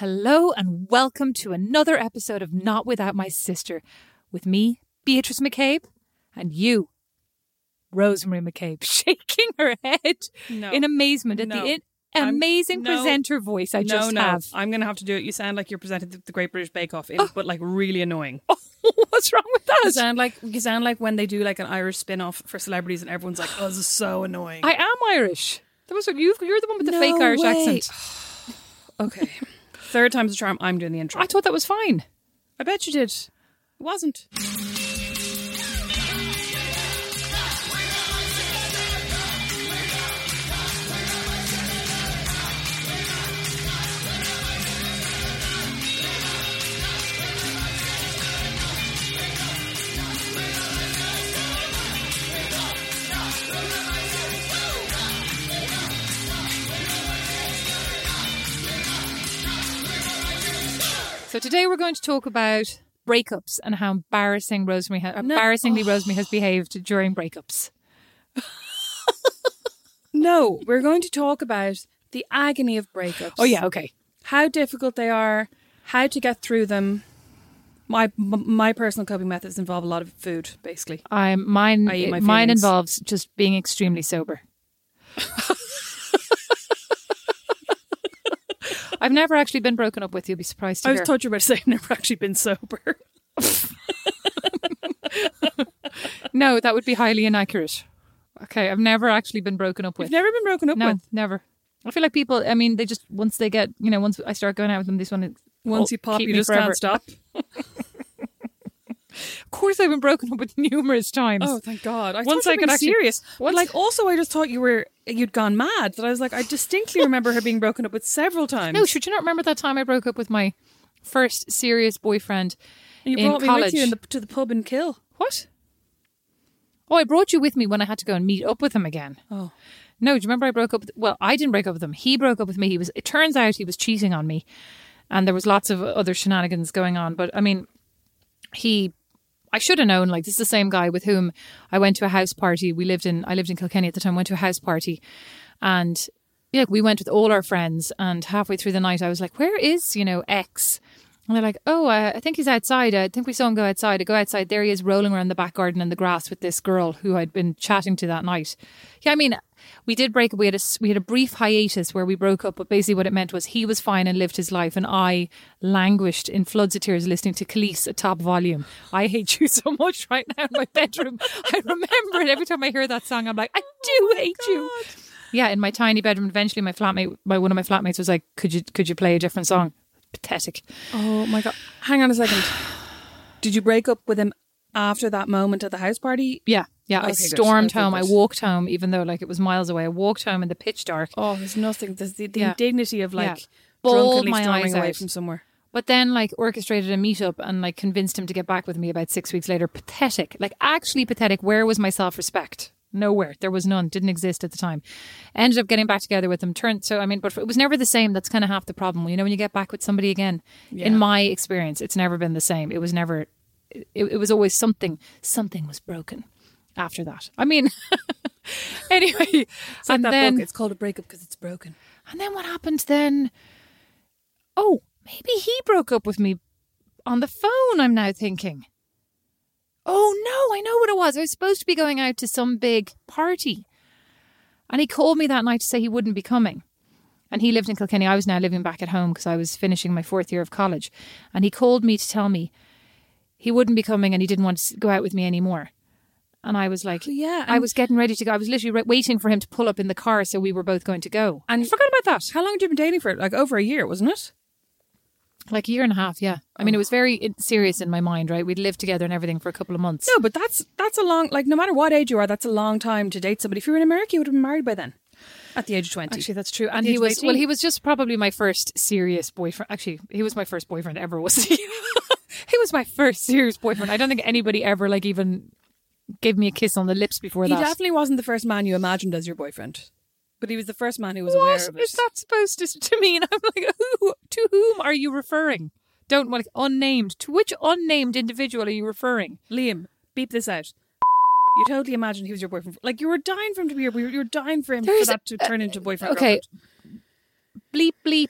Hello and welcome to another episode of Not Without My Sister with me, Beatrice Mac Cabe, and you, Rosemary Mac Cabe, shaking her head No. in amazement at No. the in- amazing no. presenter voice I just no, have. I'm going to have to do it. You sound like you're presenting the, the Great British Bake Off, in, Oh. but like really annoying. What's wrong with that? You sound like you sound like when they do like an Irish spin off for celebrities, and everyone's like, "Oh, this is so annoying." I am Irish. That was you, you're the one with the fake Irish way. accent. okay, third time's the charm. I'm doing the intro. I thought that was fine. I bet you did. It wasn't. So today we're going to talk about breakups and how embarrassing Rosemary ha- embarrassingly Rosemary has behaved during breakups. No, we're going to talk about the agony of breakups. Oh yeah, okay. how difficult they are, how to get through them. My my personal coping methods involve a lot of food, basically. I'm mine. I eat my mine feelings. involves just being extremely sober. I've never actually been broken up with. You'll be surprised to I was told you about to say I've never actually been sober. no, that would be highly inaccurate. Okay, I've never actually been broken up with. You've never been broken up no, with. never. I feel like people. I mean, they just once they get you know once I start going out with them, this one Once you pop, you just forever. can't stop. Of course, I've been broken up with numerous times. Oh, thank God! I Once I could actually- serious. once- like, also, I just thought you were you'd gone mad. That I was like, I distinctly remember her being broken up with several times. no, should you not remember that time I broke up with my first serious boyfriend? and you brought me college. with you in the, to the pub and kill. What? Oh, I brought you with me when I had to go and meet up with him again. Oh, No, do you remember I broke up? With, well, I didn't break up with him. He broke up with me. He was. It turns out he was cheating on me, and there was lots of other shenanigans going on. But I mean, he. I should have known. Like this is the same guy with whom I went to a house party. We lived in. I lived in Kilkenny at the time. Went to a house party, and yeah, we went with all our friends. And halfway through the night, I was like, "Where is you know X?" And they're like, "Oh, uh, I think he's outside. I think we saw him go outside. I go outside. There he is, rolling around the back garden in the grass with this girl who I'd been chatting to that night." Yeah, I mean, we did break up. We had a we had a brief hiatus where we broke up, but basically what it meant was he was fine and lived his life, and I languished in floods of tears listening to Kelis at top volume. I hate you so much right now in my bedroom. I remember it every time I hear that song. I'm like, I do oh hate you. Yeah, in my tiny bedroom. Eventually, my flatmate, my one of my flatmates, was like, "Could you could you play a different song?" Pathetic. oh my God! Hang on a second. Did you break up with him after that moment at the house party? Yeah, yeah. I Okay, good. stormed home. I walked home, even though like it was miles away. I walked home in the pitch dark. Oh, there's nothing. There's the, the Yeah. indignity of like Yeah. Drunkenly my storming eyes away out. from somewhere. But then, like, orchestrated a meetup and like convinced him to get back with me about six weeks later. Pathetic, like actually pathetic. Where was my self respect? Nowhere. There was none. Didn't exist at the time. Ended up getting back together with him. Turned so I mean, but it was never the same. That's kind of half the problem. You know, when you get back with somebody again. In my experience, it's never been the same. It was never. It, it was always something. Something was broken. After that, I mean. anyway, It's like and then book. It's called a breakup because it's broken. and then what happened then? Oh, maybe he broke up with me on the phone, I'm now thinking. Oh no, I know what it was. I was supposed to be going out to some big party. And he called me that night to say he wouldn't be coming. And he lived in Kilkenny. I was now living back at home because I was finishing my fourth year of college. And he called me to tell me he wouldn't be coming and he didn't want to go out with me anymore. And I was like, Oh, yeah, I was getting ready to go. I was literally re- waiting for him to pull up in the car so we were both going to go. And- I forgot about that. How long had you been dating for? Like over a year, wasn't it? Like a year and a half, yeah. I mean, it was very serious in my mind, right? We'd lived together and everything for a couple of months. No, but that's that's a long like no matter what age you are, that's a long time to date somebody. If you were in America, you would have been married by then, at the age of twenty. Actually, that's true. And he was, well, he was just probably my first serious boyfriend. Actually, he was my first boyfriend ever, was he? he was my first serious boyfriend. I don't think anybody ever, like, even gave me a kiss on the lips before he that. He definitely wasn't the first man you imagined as your boyfriend, but he was the first man who was aware What of it. is that supposed to, to mean? I'm like, who, to whom are you referring? Don't want like unnamed. To which unnamed individual are you referring? Liam, beep this out. You totally imagined he was your boyfriend. Like you were dying for him to be your. You were dying for him There's for that to turn into uh, boyfriend. okay. girlfriend. Bleep bleep.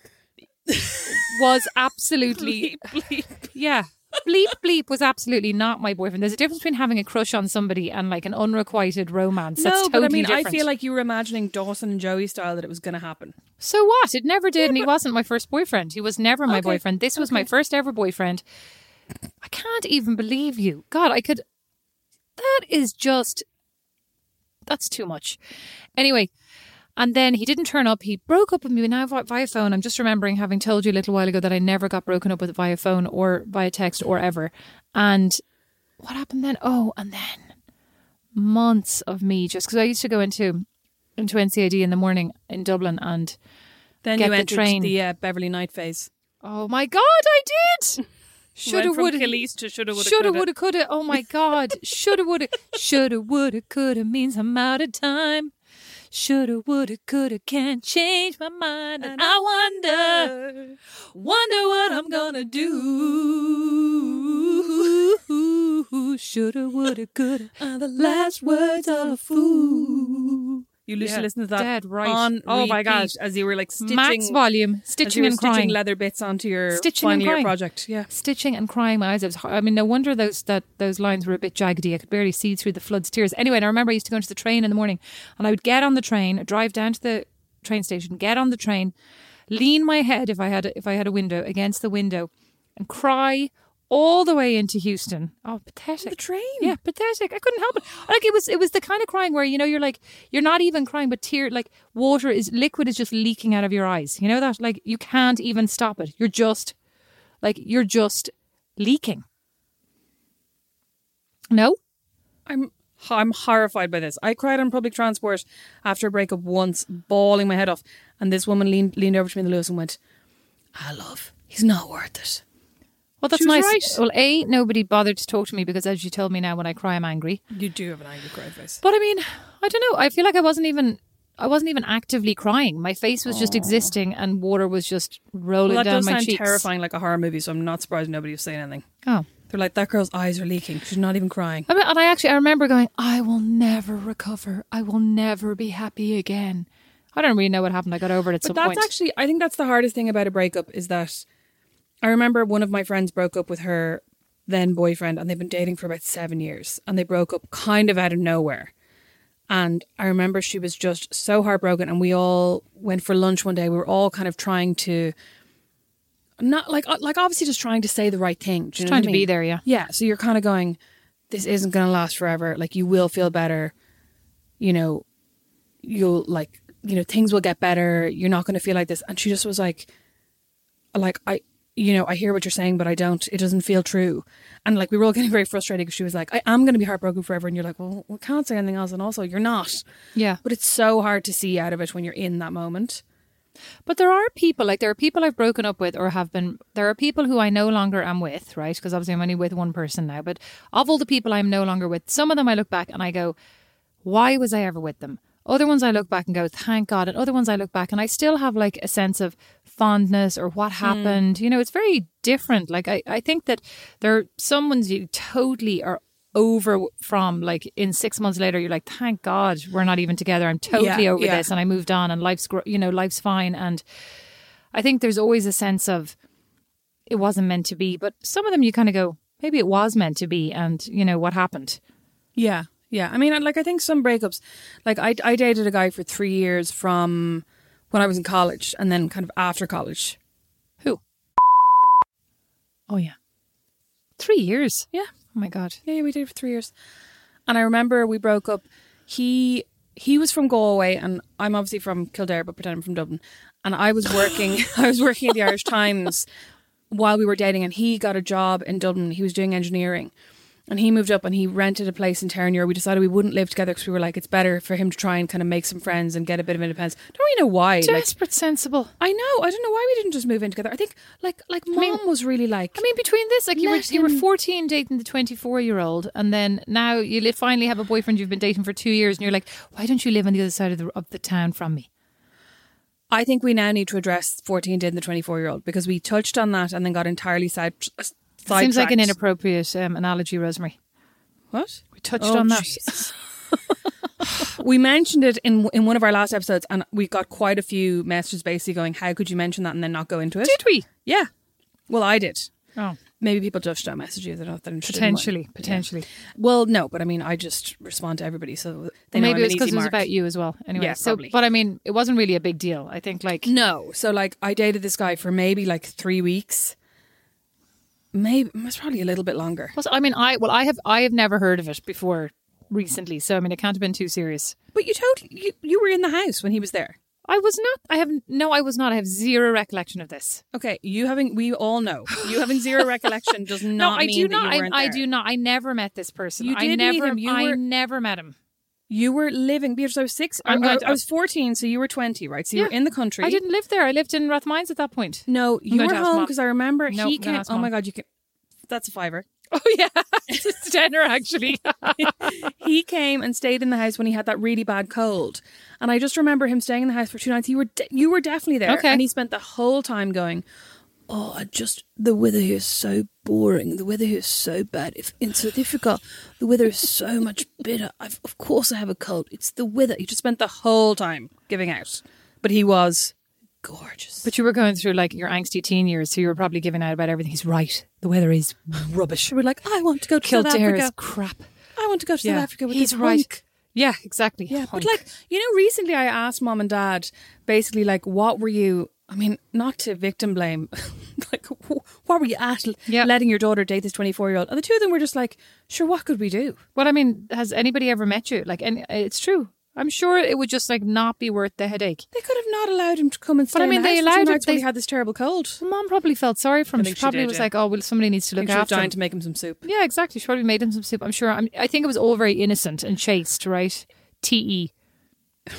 was absolutely bleep, bleep. yeah. Bleep bleep was absolutely not my boyfriend. There's a difference between having a crush on somebody and like an unrequited romance. That's no, totally but I mean, different. I feel like you were imagining Dawson and Joey style that it was going to happen. So what? It never did, and he wasn't my first boyfriend. He was never my Okay. boyfriend. This was my first ever boyfriend. I can't even believe you. God, I could. That is just. That's too much. Anyway, and then he didn't turn up. He broke up with me now via phone. I'm just remembering having told you a little while ago that I never got broken up with via phone or via text or ever. And what happened then? Oh, and then months of me just because I used to go into into NCAD in the morning in Dublin and Then Get you the entered train. the uh, Beverley Knight phase. Oh my god, I did. Shoulda, woulda, Khalees to shoulda, woulda, shoulda, woulda, coulda. Oh my god, shoulda, woulda, shoulda, woulda, coulda means I'm out of time. Shoulda, woulda, coulda, can't change my mind, and I wonder, wonder what I'm gonna do. Shoulda, woulda, coulda. Are the Last words of a fool. You used Yeah, to listen to that dead right. on Oh my repeat God. as you were like stitching Max volume, stitching and stitching crying. leather bits onto your Stitching and final year project. Yeah. stitching and crying my eyes out. It was hor- I mean, no wonder those that those lines were a bit jaggedy. I could barely see through the flood's tears. Anyway, and I remember I used to go into the train in the morning, and I would get on the train, drive down to the train station, get on the train, lean my head if I had a, if I had a window against the window, and cry all the way into Heuston. Oh, pathetic. The train. Yeah, pathetic. I couldn't help it. Like it was, it was the kind of crying where you know you're like you're not even crying, but tear like water is liquid is just leaking out of your eyes. You know that like you can't even stop it. You're just like you're just leaking. No, I'm I'm horrified by this. I cried on public transport after a breakup once, bawling my head off, and this woman leaned leaned over to me in the Luas and went, "Ah, love, he's not worth it." Well that's nice. right. Well, a nobody bothered to talk to me because as you told me now, when I cry, I'm angry. You do have an angry cry face. But I mean, I don't know. I feel like I wasn't even. I wasn't even actively crying. My face was just existing, and water was just rolling Well, that down does my sound cheeks. terrifying, like a horror movie. So I'm not surprised nobody was saying anything. Oh, They're like, "That girl's eyes are leaking. She's not even crying." I mean, and I actually I remember going, I will never recover. I will never be happy again. I don't really know what happened. I got over it at But some that's point. actually, I think that's the hardest thing about a breakup is that I remember one of my friends broke up with her then boyfriend and they've been dating for about seven years and they broke up kind of out of nowhere. And I remember she was just so heartbroken and we all went for lunch one day. We were all kind of trying to not like uh, like obviously just trying to say the right thing. Know trying to be there, yeah. Yeah. So you're kind of going, this isn't going to last forever. Like you will feel better. You know, you'll like, you know, things will get better. You're not going to feel like this. And she just was like, like I, you know, I hear what you're saying, but I don't. It doesn't feel true. And like we were all getting very frustrated because she was like, I am going to be heartbroken forever. And you're like, well, we can't say anything else. And also, you're not. Yeah. But it's so hard to see out of it when you're in that moment. But there are people, like there are people I've broken up with or have been, there are people who I no longer am with, right? Because obviously I'm only with one person now. But of all the people I'm no longer with, some of them I look back and I go, why was I ever with them? Other ones I look back and go, thank God. And other ones I look back and I still have like a sense of fondness or what mm. happened. You know, it's very different. Like I, I think that there are some ones you totally are over from like in six months later you're like thank god we're not even together i'm totally Yeah, over yeah. this and i moved on and life's you know life's fine and i think there's always a sense of it wasn't meant to be but some of them you kind of go maybe it was meant to be and you know what happened Yeah, yeah. I mean, like I think some breakups, like I I dated a guy for three years from when I was in college, and then kind of after college. who oh yeah three years Yeah, oh my god yeah, yeah, we dated for three years, and I remember we broke up. He he was from Galway, and I'm obviously from Kildare, but pretend I'm from Dublin. And I was working, I was working at the Irish Times while we were dating, and he got a job in Dublin. He was doing engineering. And he moved up and he rented a place in Terenure. We decided we wouldn't live together because we were like, it's better for him to try and kind of make some friends and get a bit of independence. Don't really know why. Like, desperate sensible I know. I don't know why we didn't just move in together. I think like like mom mean- was really like. I mean, between this, like you were you were fourteen dating the twenty four year old, and then now you li- finally have a boyfriend you've been dating for two years, and you're like, why don't you live on the other side of the of the town from me? I think we now need to address 14 dating the 24 year old because we touched on that and then got entirely side. Seems like an inappropriate um, analogy, Rosemary. What? We touched Oh, on that. We mentioned it in in one of our last episodes, and we got quite a few messages basically going, "How could you mention that and then not go into it?" Did we? Yeah. Well, I did. Oh, Maybe people just don't message you. They're not that interested. in what- potentially, potentially. Well, no, but I mean, I just respond to everybody, so they know Maybe it's because it was about you as well. Anyway, Yeah, so probably. but I mean, it wasn't really a big deal. I think like No, so like I dated this guy for maybe like three weeks. Maybe it's probably a little bit longer. Plus, I mean, I well, I have I have never heard of it before recently, so I mean, it can't have been too serious. But you told you, you were in the house when he was there. I was not. I have no. I was not. I have zero recollection of this. Okay, you having we all know you having zero recollection does not no, I mean do not. I, I do not. I never met this person. You I did meet never. him. You I were- never met him. You were living because I was six. I, I, I uh, was fourteen, so you were twenty, right? So you were in the country. I didn't live there. I lived in Rathmines at that point. No, you were home because I remember No, he came. Oh my god, you can. That's a fiver. Oh yeah, it's a tenner actually. he came and stayed in the house when he had that really bad cold, and I just remember him staying in the house for two nights. You were de- you were definitely there, Okay. and he spent the whole time going. Oh, I just the weather here is so boring. The weather here is so bad. If in South Africa, the weather is so much better. I've, of course, I have a cold. It's the weather. He just spent the whole time giving out, but he was gorgeous. but you were going through like your angsty teen years, so you were probably giving out about everything. He's right. The weather is rubbish. we were like, I want to go to South Kildare is Africa. crap. I want to go to Yeah, South Africa with he's this right. hunk. Yeah, exactly. Yeah, but like you know, recently I asked mom and dad basically like, what were you? I mean, not to victim blame, like what were you at Yeah. letting your daughter date this twenty four year old? And the two of them were just like, sure, what could we do? Well, I mean, has anybody ever met you? Like, and uh, it's true. I'm sure it would just like not be worth the headache. They could have not allowed him to come and stay I in mean, the they house for two allowed him- when they- he had this terrible cold. Well, Mom probably felt sorry for him. She think she probably did, was yeah. like, "Oh, well, somebody needs to I think look she was after dying him." to make him some soup. Yeah, exactly. She probably made him some soup. I'm sure. I'm, I think it was all very innocent and chaste, right? T E.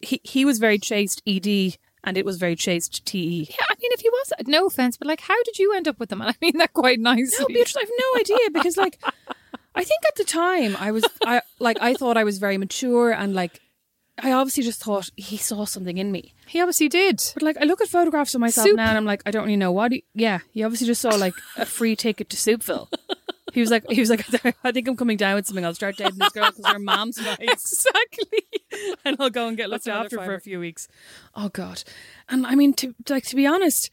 He he was very chaste, ed, and it was very chaste, te. Yeah, I mean, if he was, no offense, but like, how did you end up with them? And I mean that quite nicely. No, Beatrice, I have no idea because like I think at the time I was I like I thought I was very mature and like I obviously just thought he saw something in me. he obviously did. But like I look at photographs of myself Soup. now and I'm like, I don't really know what he, yeah, he obviously just saw like a free ticket to Soupville. He was like, he was like, I think I'm coming down with something. I'll start dating this girl because her mom's nice, Exactly. and I'll go and get looked after for a few weeks. Oh God, and I mean, to like to be honest,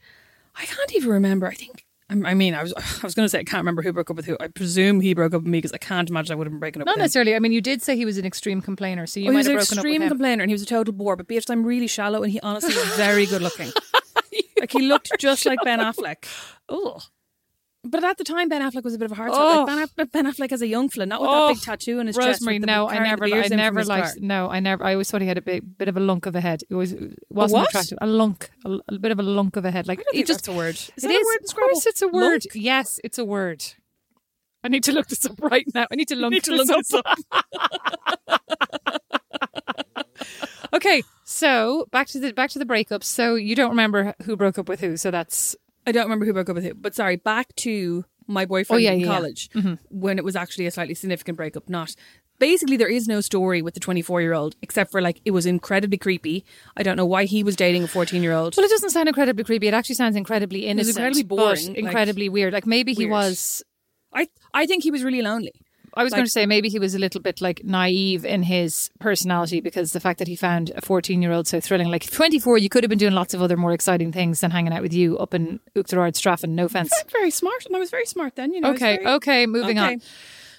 I can't even remember. I think. I mean, I was I was going to say I can't remember who broke up with who. I presume he broke up with me because I can't imagine I would have been breaking up Not with him. necessarily. I mean, you did say he was an extreme complainer, so you Oh, might have broken up extreme with him. complainer and he was a total bore. But Beatrice, I'm really shallow and he honestly was very good looking. like he looked just like Ben Affleck. oh, But at the time, Ben Affleck was a bit of a hard Oh. like ben, ben Affleck as a young fella, not with Oh. that big tattoo on his chest. Rosemary, with no, I never, I never liked. No, I never. I always thought he had a big bit of a lunk of a head. It was wasn't what? attractive. A lunk, a, a bit of a lunk of a head. Like I don't think just a word. Is It that is. a word Of course, it's a word. Lunk? Yes, it's a word. I need to look this up right now. I need to lunk need to this look up. this okay, so back to the back to the breakups. So you don't remember who broke up with who. So that's I don't remember who broke up with who, but sorry, back to my boyfriend Oh, yeah, in yeah, yeah. college mm-hmm. when it was actually a slightly significant breakup. Not basically, there is no story with the 24 year old except for like it was incredibly creepy. I don't know why he was dating a 14 year old. well. It doesn't sound incredibly creepy. It actually sounds incredibly innocent, incredibly but boring, like- incredibly weird. Like maybe he Weird. was. I I think he was really lonely. I was Like- going to say maybe he was a little bit like naive in his personality because the fact that he found a 14 year old so thrilling. Like 24, you could have been doing lots of other more exciting things than hanging out with you up in Uachtarard Straffan. No offense. Very smart, and I was very smart then. You know. Okay, very- okay, moving Okay. on.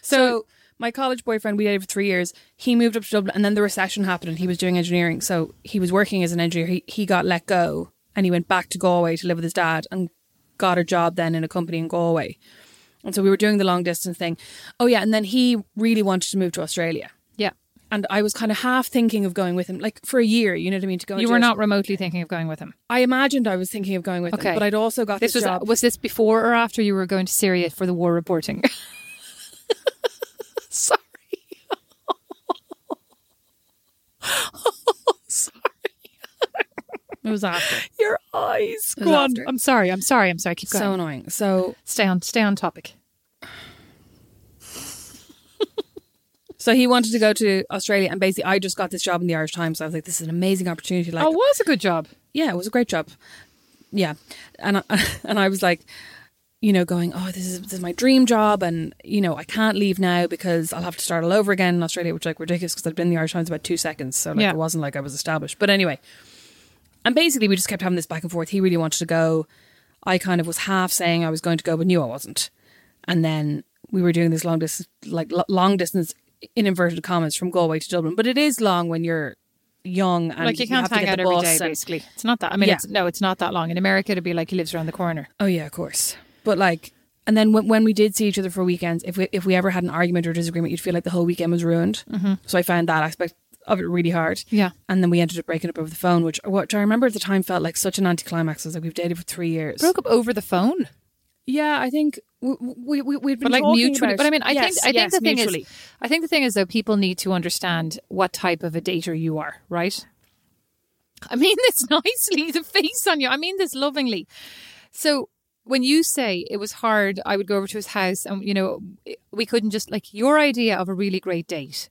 So, my college boyfriend, we dated for three years. He moved up to Dublin, and then the recession happened, and he was doing engineering. So he was working as an engineer. He, he got let go, and he went back to Galway to live with his dad, and got a job then in a company in Galway. And so we were doing the long distance thing. Oh yeah, and then he really wanted to move to Australia, Yeah. and I was kind of half thinking of going with him, like for a year. You know what I mean? To go. You were not remotely thinking of going with him. I imagined I was thinking of going with Okay. him, but I'd also got This this, was uh, job. was this before or after you were going to Syria for the war reporting? Sorry. It was after. Your eyes. Go on. after. I'm sorry. I'm sorry. I'm sorry. Keep going. So annoying. So stay on. Stay on topic. So he wanted to go to Australia, and basically, I just got this job in the Irish Times. So I was like, "This is an amazing opportunity." Like, oh, it was a good job. yeah, it was a great job. Yeah, and I, and I was like, you know, going, oh, this is this is my dream job, and you know, I can't leave now because I'll have to start all over again in Australia, which like ridiculous because I'd been in the Irish Times about two seconds, so like Yeah. it wasn't like I was established. But anyway, and basically we just kept having this back and forth. He really wanted to go. I kind of was half saying I was going to go, but knew I wasn't. And then we were doing this long distance, like long distance in inverted commas from Galway to Dublin. But it is long when you're young and like you can't have to hang get out every bus and- Basically, it's not that. I mean, Yeah. it's, no, it's not that long. In America, it'd be like he lives around the corner. Oh yeah, of course. But like, and then when, when we did see each other for weekends, if we if we ever had an argument or disagreement, you'd feel like the whole weekend was ruined. Mm-hmm. So I found that aspect of it really hard. Yeah. And then we ended up breaking up over the phone, which which I remember at the time felt like such an anticlimax. I was like, we've dated for three years. Broke up over the phone, Yeah, I think we we we we'd been but like mutually. about- But I mean, I Yes, think I think yes, the thing is, I think the thing is though, people need to understand what type of a dater you are, right? I mean this nicely, the face on you. I mean this lovingly. So when you say it was hard, I would go over to his house, and you know, we couldn't just like your idea of a really great date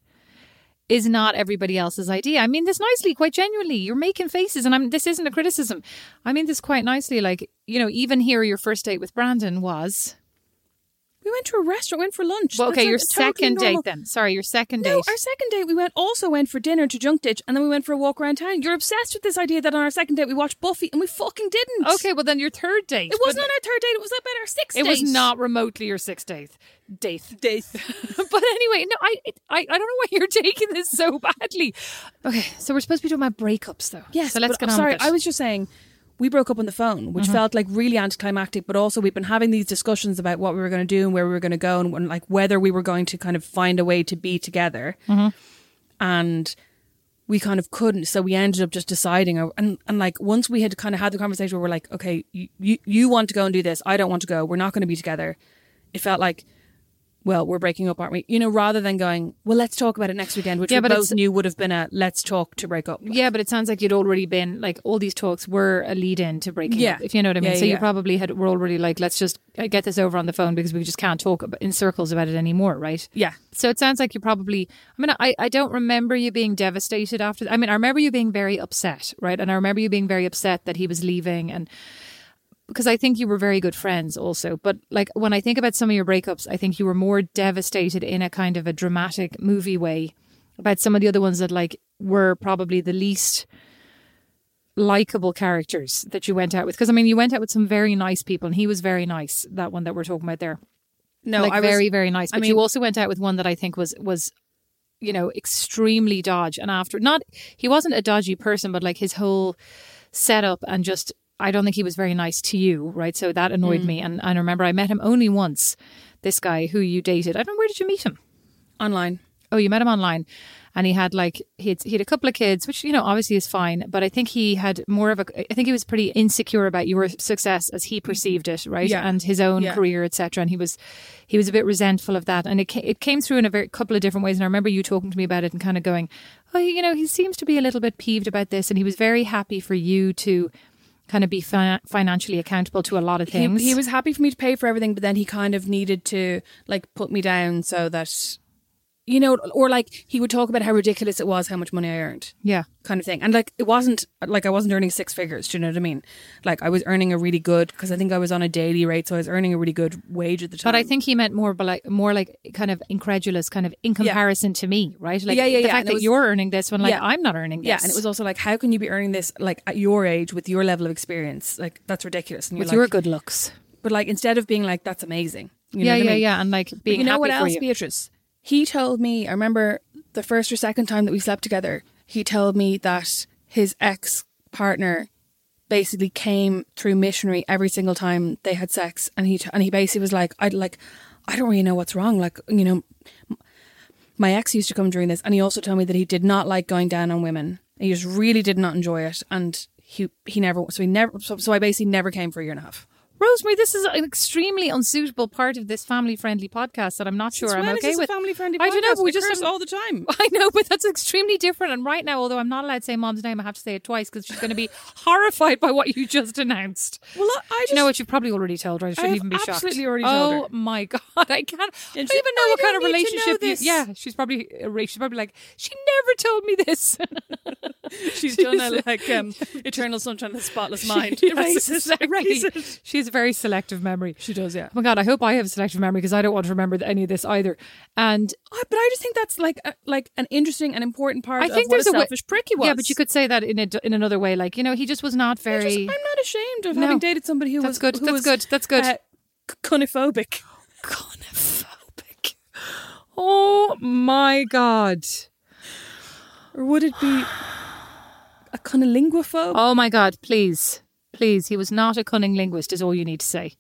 is not everybody else's idea. I mean this nicely, quite genuinely. You're making faces, and I'm. This isn't a criticism. I mean this quite nicely. Like you know, even here, your first date with Brandon was we went to a restaurant, went for lunch. well. Okay, your second normal. date then. Sorry, your second No, date. our second date we went also went for dinner to Junk Ditch, and then we went for a walk around town. You're obsessed with this idea that on our second date we watched Buffy, and we fucking didn't. okay, well then your third date. It wasn't on our third date. It was about our sixth It date. was not remotely your sixth date. Date. date. but anyway, no, I, it, I, I don't know why you're taking this so badly. Okay, so we're supposed to be talking about breakups, though. Yes, So let's but get I'm on sorry. with it. I was just saying we broke up on the phone, which felt like really anticlimactic. But also, we've been having these discussions about what we were going to do and where we were going to go, and when, like whether we were going to kind of find a way to be together. Mm-hmm. And we kind of couldn't, so we ended up just deciding. uh, And and like once we had kind of had the conversation, where we're like, okay, you you, you want to go and do this, I don't want to go. We're not going to be together. It felt like. Well, we're breaking up, aren't we? You know, rather than going, well, let's talk about it next weekend, which Yeah, we but both knew would have been a let's talk to break up. Yeah, but it sounds like you'd already been like all these talks were a lead in to breaking Yeah. up, if you know what I mean. Yeah, so you probably had were already like, let's just uh, get this over on the phone because we just can't talk in circles about it anymore, right? Yeah, So it sounds like you probably. I mean, I, I don't remember you being devastated after. I mean, I remember you being very upset, right? And I remember you being very upset that he was leaving, and because I think you were very good friends also. But like when I think about some of your breakups, I think you were more devastated in a kind of a dramatic movie way about some of the other ones that like were probably the least likable characters that you went out with. Because I mean, you went out with some very nice people, and he was very nice. That one that we're talking about there no, like I was, very very nice. I mean- you also went out with one that I think was was you know extremely dodge. And after not, he wasn't a dodgy person, but like his whole setup and just I don't think he was very nice to you, right? So that annoyed Mm. me. And I remember I met him only once. This guy who you dated. I don't know where did you meet him. online. Oh, you met him online, and he had like he had, he had a couple of kids, which you know obviously is fine. But I think he had more of a. I think he was pretty insecure about your success as he perceived it, right? Yeah. And his own Yeah. career, etc. And he was he was a bit resentful of that, and it it came through in a very couple of different ways. And I remember you talking to me about it and kind of going, oh, you know, he seems to be a little bit peeved about this, and he was very happy for you to kind of be fi- financially accountable to a lot of He, things. he was happy for me to pay for everything, but then he kind of needed to like put me down so that, you know, or like he would talk about how ridiculous it was how much money I earned, yeah. kind of thing. And like it wasn't like I wasn't earning six figures. Do you know what I mean? Like I was earning a really good because I think I was on a daily rate, so I was earning a really good wage at the time. But I think he meant more, but like more like kind of incredulous, kind of in comparison to me, right? Like Yeah, yeah, the yeah, fact and that was- you're earning this when like Yeah. I'm not earning this. yeah, and it was also like, how can you be earning this like at your age with your level of experience? Like that's ridiculous. And with like, your good looks. but like instead of being like that's amazing, you know yeah, I yeah, mean? yeah, and like But being you know happy what else, you. Beatrice? He told me, I remember the first or second time that we slept together, he told me that his ex partner basically came through missionary every single time they had sex. And he and he basically was like I'd like I don't really know what's wrong. Like you know my ex used to come during this. And he also told me that he did not like going down on women. He just really did not enjoy it. And he he never so he never so, so I basically never came for a year and a half Rosemary, this is an extremely unsuitable part of this family-friendly podcast that I'm not sure I'm okay with. family friendly I don't know, but we just all the time I know, but that's extremely different. And right now, although I'm not allowed to say mom's name, I have to say it twice because she's going to be horrified by what you just announced. well I, I Do you know what you've probably already told her? I shouldn't have even be shocked. absolutely already oh told her. my god, I can't. I don't she- even know I what kind of relationship. You, yeah, she's probably she's probably like she never told me this. She's done a like um, eternal sunshine of the spotless mind. Erase Yes, it, erase exactly. it. She's very selective memory. She does, yeah. Oh my god, I hope I have selective memory because I don't want to remember any of this either. And Oh, but I just think that's like a, like an interesting and important part I of think there's a a selfish prick he was. yeah, but you could say that in a, in another way. Like you know, he just was not very. just- I'm not ashamed of No. having dated somebody who That's was good, who that's was, good, that's good. Uh, cunophobic. Conophobic. Oh my god. Or would it be a cunnilinguaphobe? Oh my god, please. Please. He was not a cunning linguist, is all you need to say.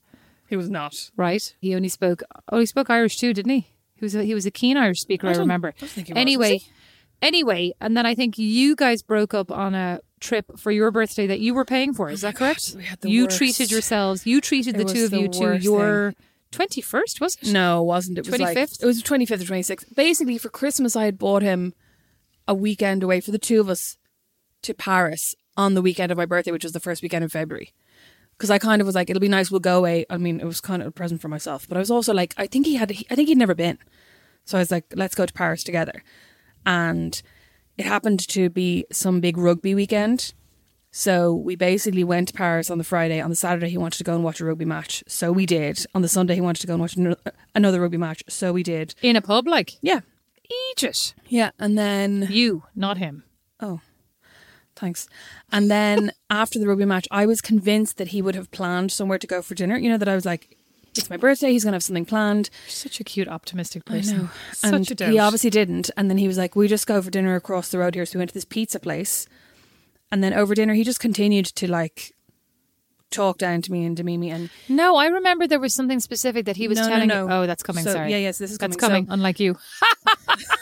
He was not. Right? He only spoke oh he spoke Irish too, didn't he? He was a, he was a keen Irish speaker, I, don't- remember. I he was, anyway. Anyway, and then I think you guys broke up on a trip for your birthday that you were paying for. Is oh that correct? we had the you worst. treated yourselves. You treated It the two of the you to your twenty first, was it? No, it wasn't. It was like 25th? it was twenty fifth or twenty sixth. Basically, for Christmas, I had bought him a weekend away for the two of us to Paris on the weekend of my birthday, which was the first weekend of February. Because I kind of was like, it'll be nice. We'll go away. I mean, it was kind of a present for myself, but I was also like, I think he had. I think he'd never been, so I was like, let's go to Paris together, and it happened to be some big rugby weekend. So we basically went to Paris on the Friday. On the Saturday, he wanted to go and watch a rugby match. So we did. On the Sunday, he wanted to go and watch another rugby match. So we did. In a pub, like Yeah. eat it. Yeah. And then, You, not him. oh, thanks. And then after the rugby match, I was convinced that he would have planned somewhere to go for dinner. You know, that I was like, it's my birthday. He's going to have something planned. Such a cute, optimistic person. Such and a doubt. he obviously didn't. And then he was like, we just go for dinner across the road here. So we went to this pizza place. And then over dinner, he just continued to like talk down to me and demean me. And No, I remember there was something specific that he was No, no, telling no. you. Oh, that's coming. So- sorry. yeah, yes, this is that's coming. coming. So- unlike you.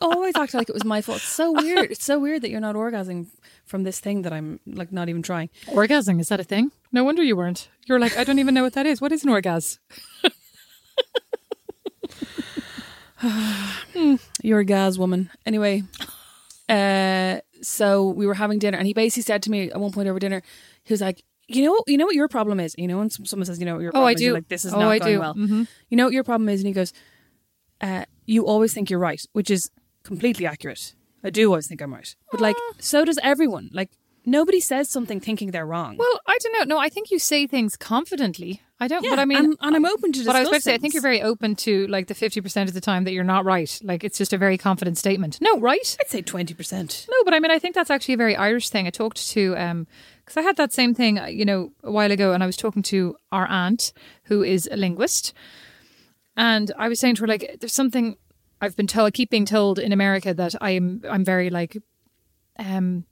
always acted like it was my fault. It's so weird. It's so weird that you're not orgasming from this thing that I'm like not even trying. Orgasming is that a thing? No wonder you weren't. You're like, I don't even know what that is. What is an orgasm? You're a gas woman. Anyway, uh, so we were having dinner, and he basically said to me at one point over dinner, he was like, "You know, you know what your problem is. You know, when someone says, you know, what your Oh, I is, you're do. like this is Oh, not I going do. well. Mhm. You know what your problem is, and he goes, uh, "You always think you're right," which is completely accurate. I do always think I'm right, but like, so does everyone. Like, nobody says something thinking they're wrong. Well, I don't know. No, I think you say things confidently. I don't. yeah, but I mean, and, and I'm open to. But I was about to say, I think you're very open to like the fifty percent of the time that you're not right. Like it's just a very confident statement. No, right? I'd say twenty percent. No, but I mean, I think that's actually a very Irish thing. I talked to, um, because I had that same thing, uh, you know, a while ago, and I was talking to our aunt, who is a linguist, and I was saying to her, like, there's something I've been told, I keep being told in America that I'm, I'm very like, um,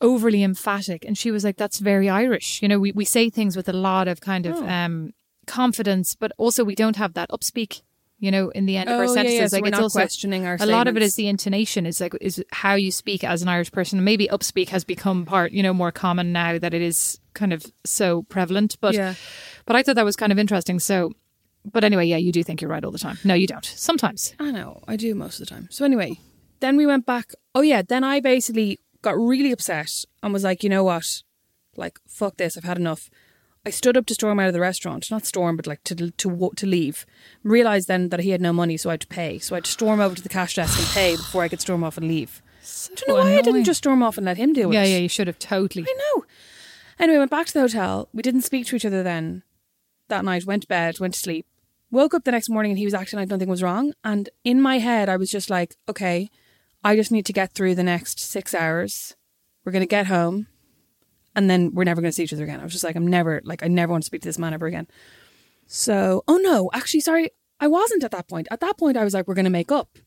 overly emphatic, and she was like, that's very Irish. You know, we we say things with a lot of kind of um confidence, but also we don't have that upspeak. You know, in the end of our Oh, yeah, sentences, yeah, so like we're it's also questioning our a lot of it is the intonation is like is how you speak as an Irish person. Maybe upspeak has become part, you know, more common now that it is kind of so prevalent. But Yeah. but I thought that was kind of interesting. So but anyway, yeah, you do think you're right all the time. No, you don't. Sometimes. I know, I do most of the time. So anyway, then we went back. Oh yeah, then I basically got really upset and was like, you know what, like fuck this, I've had enough. I stood up to storm out of the restaurant, not storm, but like to to to leave. Realized then that he had no money, so I had to pay. So I had to storm over to the cash desk and pay before I could storm off and leave. I don't know why I didn't just storm off and let him do it. Yeah, yeah, you should have totally. I know. Anyway, went back to the hotel. We didn't speak to each other then that night. Went to bed, went to sleep. Woke up the next morning and he was acting like nothing was wrong. And in my head, I was just like, okay, I just need to get through the next six hours. We're going to get home and then we're never going to see each other again. I was just like, I'm never, like, I never want to speak to this man ever again. So, oh no, actually, sorry, I wasn't at that point. At that point, I was like, we're going to make up.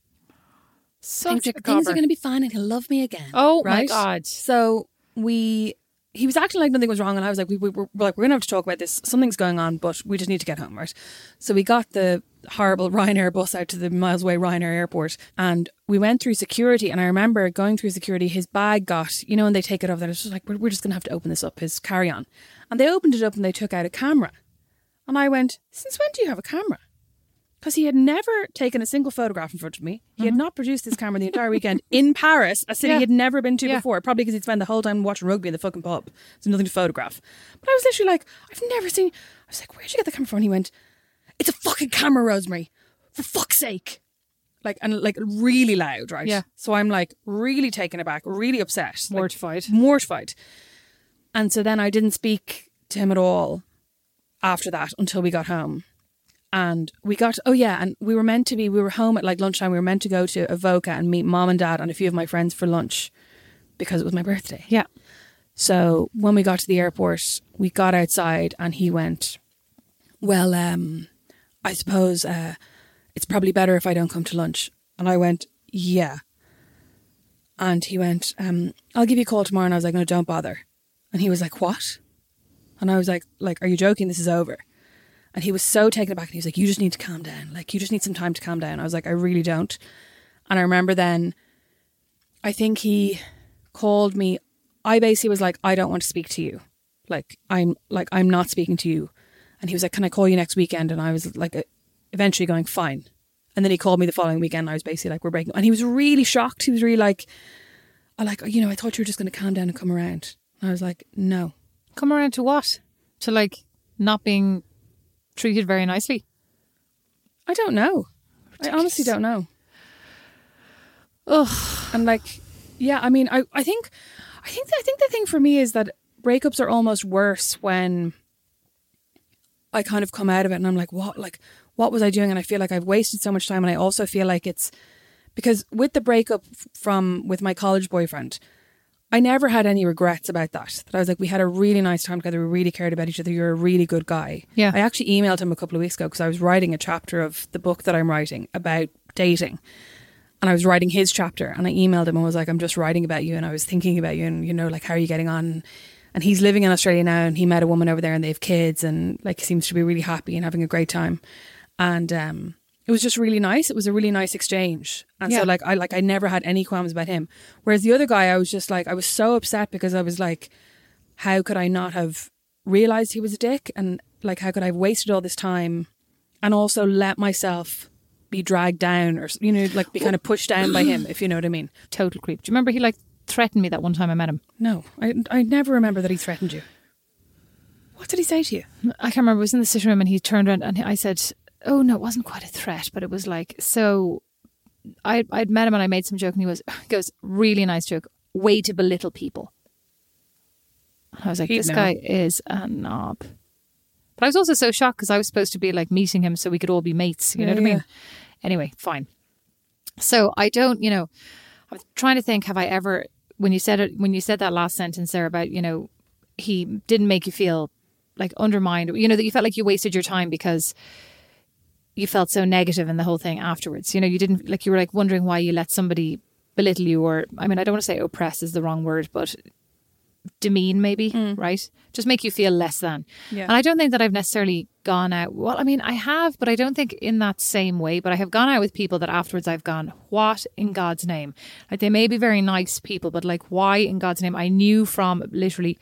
Such things, are, things are going to be fine and he'll love me again. Oh my? God. So we, he was acting like nothing was wrong, and I was like, we, we, we're, we're like, we're to have to talk about this. Something's going on, but we just need to get home, right? So we got the horrible Ryanair bus out to the miles away Ryanair airport, and we went through security. And I remember going through security, his bag got, you know, and they take it off. And it's just like, we're, we're just to have to open this up, his carry on. And they opened it up and they took out a camera. And I went, since when do you have a camera? Because he had never taken a single photograph in front of me. He had mm-hmm. not produced this camera the entire weekend in Paris, a city Yeah. he had never been to Yeah. before. Probably because he'd spent the whole time watching rugby in the fucking pub. There's nothing to photograph. But I was literally like, I've never seen. I was like, where'd you get the camera from? And he went, it's a fucking camera, Rosemary. For fuck's sake. Like, and like really loud, right? Yeah. So I'm like really taken aback, really upset. like, Mortified. mortified. And so then I didn't speak to him at all after that until we got home. And we got, oh yeah, and we were meant to be, we were home at like lunchtime. We were meant to go to Avoca and meet mom and dad and a few of my friends for lunch because it was my birthday. Yeah. So when we got to the airport, we got outside and he went, Well, um, I suppose uh, it's probably better if I don't come to lunch. And I went, Yeah. And he went, um, I'll give you a call tomorrow. And I was like, No, don't bother. And he was like, What? And I was like, like, are you joking? This is over. And he was so taken aback and he was like, You just need to calm down. Like, you just need some time to calm down. I was like, I really don't. And I remember then I think he called me. I basically was like, I don't want to speak to you. Like, I'm like, I'm not speaking to you. And he was like, Can I call you next weekend? And I was like, uh, eventually going, Fine. And then he called me the following weekend. I was basically like, We're breaking. And he was really shocked. He was really like, I like, you know, I thought you were just going to calm down and come around. And I was like, No. Come around to what? To like not being treated very nicely. I don't know. I honestly don't know. Ugh. And like, yeah, I mean, I, I think, I think, I think the thing for me is that breakups are almost worse when I kind of come out of it and I'm like, what, like, what was I doing? And I feel like I've wasted so much time. And I also feel like it's because with the breakup from with my college boyfriend, I never had any regrets about that. That I was like, we had a really nice time together. We really cared about each other. You're a really good guy. Yeah. I actually emailed him a couple of weeks ago because I was writing a chapter of the book that I'm writing about dating. And I was writing his chapter and I emailed him and was like, I'm just writing about you and I was thinking about you and, you know, like, how are you getting on? And he's living in Australia now and he met a woman over there and they have kids and like he seems to be really happy and having a great time. And um, it was just really nice. It was a really nice exchange. And Yeah. so like I like I never had any qualms about him. Whereas the other guy I was just like I was so upset because I was like, how could I not have realized he was a dick? And like how could I have wasted all this time and also let myself be dragged down or you know, like be kind of pushed down by him, if you know what I mean. Total creep. Do you remember he like threatened me that one time I met him? No. I I never remember that he threatened you. What did he say to you? I can't remember. I was in the sitting room and he turned around and I said, "Oh no, it wasn't quite a threat, but it was like so." I I'd met him and I made some joke and he was he goes really nice joke. Way to belittle people. I was like, He'd this know. guy is a knob. But I was also so shocked because I was supposed to be like meeting him so we could all be mates. You know Yeah, what I mean? Anyway, fine. So I don't, you know, I'm trying to think. Have I ever, when you said it, when you said that last sentence there about, you know, he didn't make you feel like undermined, you know, that you felt like you wasted your time because you felt so negative in the whole thing afterwards. You know, you didn't like you were like wondering why you let somebody belittle you, or I mean, I don't want to say oppress is the wrong word, but demean maybe, mm. right? Just make you feel less than. Yeah. And I don't think that I've necessarily gone out. Well, I mean, I have, but I don't think in that same way. But I have gone out with people that afterwards I've gone, what in God's name? Like they may be very nice people, but like why in God's name? I knew from literally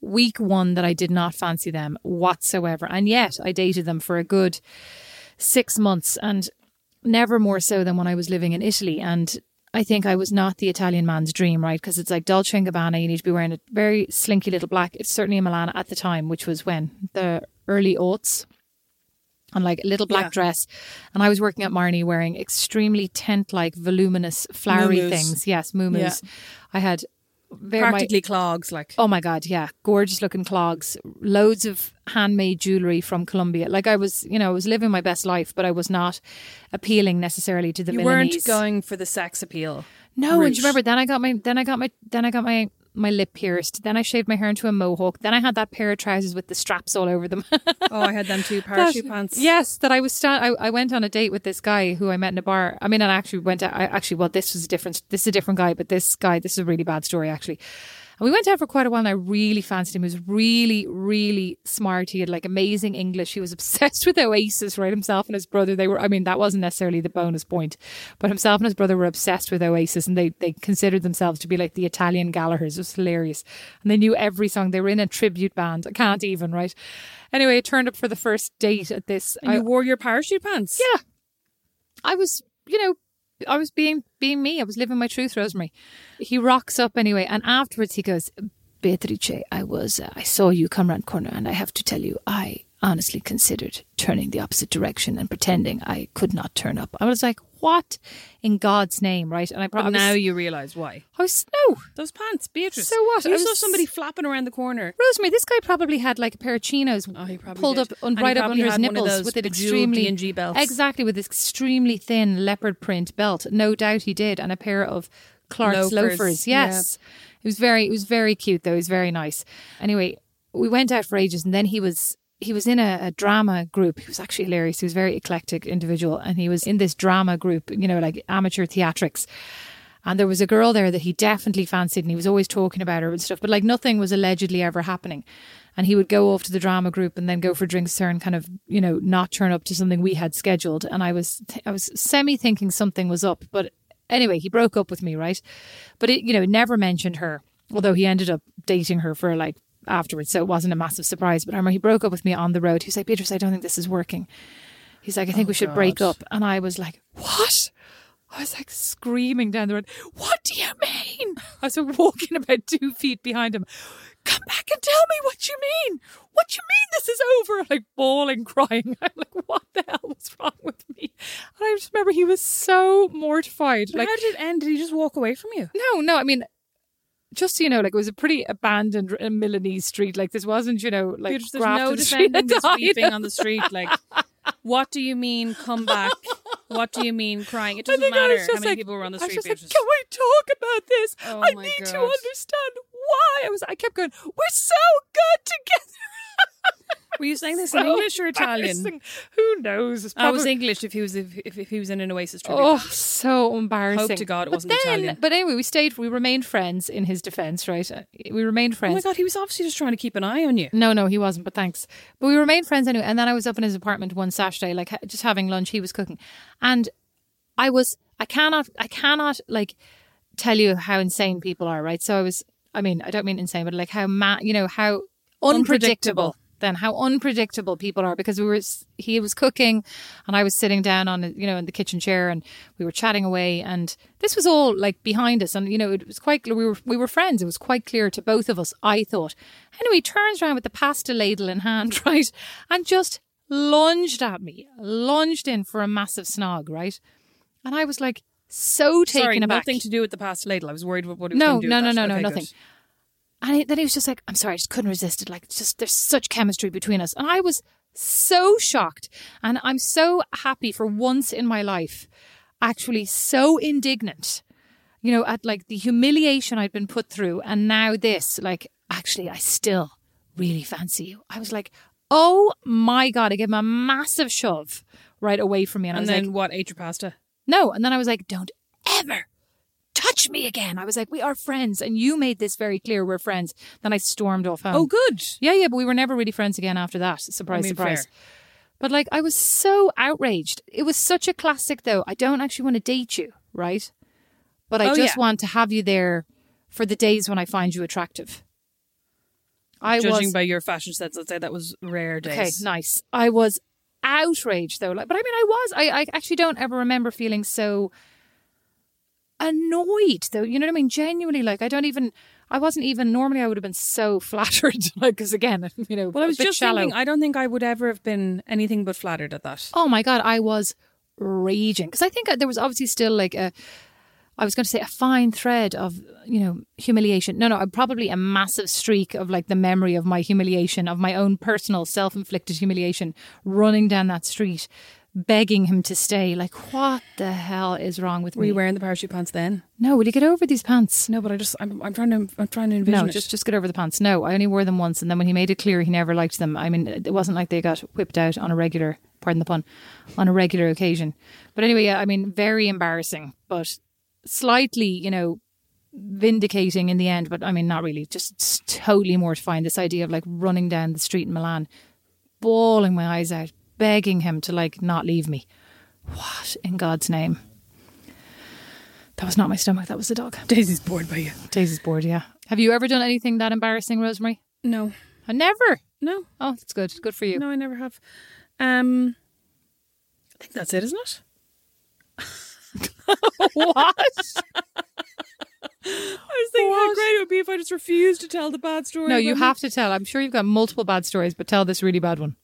week one that I did not fancy them whatsoever. And yet I dated them for a good six months and never more so than when I was living in Italy. And I think I was not the Italian man's dream, right? Because it's like Dolce and Gabbana, you need to be wearing a very slinky little black. It's certainly in Milan at the time, which was when the early aughts. And like a little black Yeah. dress. And I was working at Marni wearing extremely tent like voluminous flowery Muumuus. things. Yes, moo Yeah. I had very my- Practically clogs, like Oh my god, yeah, gorgeous looking clogs, loads of handmade jewelry from Colombia. Like I was, you know, I was living my best life, but I was not appealing necessarily to the you Milanese. weren't going for the sex appeal. No, and route. do you remember? Then I got my, then I got my, then I got my my lip mm. pierced. Then I shaved my hair into a mohawk. Then I had that pair of trousers with the straps all over them. Oh, I had them too, parachute That- pants. Yes, that I was stand. I, I went on a date with this guy who I met in a bar. I mean, I actually went. out- I actually, well, this was a different. This is a different guy, but this guy, this is a really bad story actually. And we went out for quite a while, and I really fancied him. He was really, really smart. He had like amazing English. He was obsessed with Oasis, right? Himself and his brother. They were. I mean, that wasn't necessarily the bonus point, but himself and his brother were obsessed with Oasis, and they they considered themselves to be like the Italian Gallaghers. It was hilarious, and they knew every song. They were in a tribute band. I can't even right. Anyway, I turned up for the first date at this. And I, you wore your parachute pants. yeah, I was, you know, I was being being me. I was living my truth, Rosemary. He rocks up anyway, and afterwards he goes, "Beatrice, I was, uh, I saw you come round corner, and I have to tell you, I, honestly considered turning the opposite direction and pretending I could not turn up. I was like, what in God's name, right? And I probably now you realise why. I was no. Those pants, Beatrice. So what? You I saw was- somebody flapping around the corner. Rosemary, this guy probably had like a pair of chinos Oh, he probably pulled did. up and right up under his had one of nipples with an extremely D&G belts. exactly with this extremely thin leopard print belt. No doubt he did, and a pair of Clarks Loafers, loafers. Yes, it was very it was very cute though. It was very nice. Anyway, we went out for ages, and then he was he was in a, a drama group. He was actually hilarious. He was a very eclectic individual, and he was in this drama group. You know, like amateur theatrics. And there was a girl there that he definitely fancied, and he was always talking about her and stuff. But like nothing was allegedly ever happening. And he would go off to the drama group and then go for drinks there and kind of, you know, not turn up to something we had scheduled. And I was, I was semi thinking something was up. But anyway, he broke up with me, right? But it, you know, never mentioned her. Although he ended up dating her for like afterwards, so it wasn't a massive surprise. But I remember he broke up with me on the road. He was like, Beatrice, I don't think this is working. He's like, I think we oh, should break up. And I was like, what? I was like screaming down the road, What do you mean? I was like walking about two feet behind him. Come back and tell me what you mean. What you mean this is over? I'm like bawling, crying. I'm like, what the hell was wrong with me? And I just remember he was so mortified. Like, Like, how did it end? Did he just walk away from you? no, no, I mean, just so you know, like it was a pretty abandoned uh, Milanese street. Like this wasn't, you know, like there's no defending this weeping on the street. Like, what do you mean? Come back. What do you mean? Crying. It doesn't matter how many like- people were on the street. I was just like, can we talk about this? Oh I need to understand why. I was. I kept going. We're so good together. Were you saying this in English or Italian? Who knows? It's I was English if he was if, if, if he was in an Oasis tribute. Oh, so embarrassing. Hope to God it but wasn't then, Italian. But anyway, we stayed. We remained friends. In his defense, right? We remained friends. Oh my God, he was obviously just trying to keep an eye on you. No, no, he wasn't, but thanks. But we remained friends anyway. And then I was up in his apartment one Saturday, like just having lunch. He was cooking. And I was, I cannot, I cannot like tell you how insane people are, right? So I was, I mean, I don't mean insane, but like how, mad. you know, how unpredictable. Unpredictable. Then how unpredictable people are because we were he was cooking and I was sitting down on you know in the kitchen chair and we were chatting away and this was all like behind us and you know it was quite we were we were friends it was quite clear to both of us I thought anyway he turns around with the pasta ladle in hand right and just lunged at me lunged in for a massive snog right and I was like so taken Sorry, aback nothing to do with the pasta ladle. I was worried about what he was no, going to do. no, no, no, no, Okay, nothing. good. And he, then he was just like, I'm sorry, I just couldn't resist it. Like, just, there's such chemistry between us. And I was so shocked. And I'm so happy for once in my life, actually so indignant, you know, at like the humiliation I'd been put through. And now this, like, actually, I still really fancy you. I was like, oh my God, I gave him a massive shove right away from me. And, I And was then like, what? Ate your pasta? no. And then I was like, don't ever touch me again. I was like, we are friends. And you made this very clear. We're friends. Then I stormed off home. Oh, good. yeah, yeah. But we were never really friends again after that. Surprise, I mean, surprise. fair. But like, I was so outraged. It was such a classic, though. I don't actually want to date you, right? But I Oh, just yeah. want to have you there for the days when I find you attractive. I Judging was by your fashion sense, I'd say that was rare days. Okay, nice. I was outraged though. Like, but I mean, I was. I, I actually don't ever remember feeling so annoyed though. You know what I mean? Genuinely, like I don't even. I wasn't even. Normally, I would have been so flattered. Like, because again, you know, Well, I was just shallow. thinking, I don't think I would ever have been anything but flattered at that. oh my god, I was raging because I think uh, there was obviously still like a. I was going to say a fine thread of, you know, humiliation. No, no, uh, probably a massive streak of like the memory of my humiliation, of my own personal self inflicted humiliation running down that street, begging him to stay. Like, what the hell is wrong with Were me? you wearing the parachute pants then? no, will you get over these pants? No, but I just, I'm, I'm trying to, I'm trying to envision No, it. just just get over the pants. No, I only wore them once, and then when he made it clear he never liked them, I mean, it wasn't like they got whipped out on a regular, pardon the pun, on a regular occasion. But anyway, yeah, I mean, very embarrassing, but slightly, you know, vindicating in the end. But I mean, not really. Just totally mortifying. This idea of like running down the street in Milan, bawling my eyes out, begging him to like not leave me. What in God's name? That was not my stomach. That was the dog. Daisy's bored by you. Daisy's bored, yeah. Have you ever done anything that embarrassing, Rosemary? No, I never. no, Oh, that's good. Good for you. no, I never have. Um, I think that's it, isn't it? what? I was thinking how What? great it would be if I just refused to tell the bad story. No, you about have to tell. I'm sure you've got multiple bad stories, but tell this really bad one.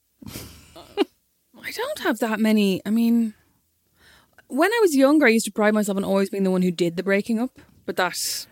I don't have that many. I mean, when I was younger, I used to pride myself on always being the one who did the breaking up. But that's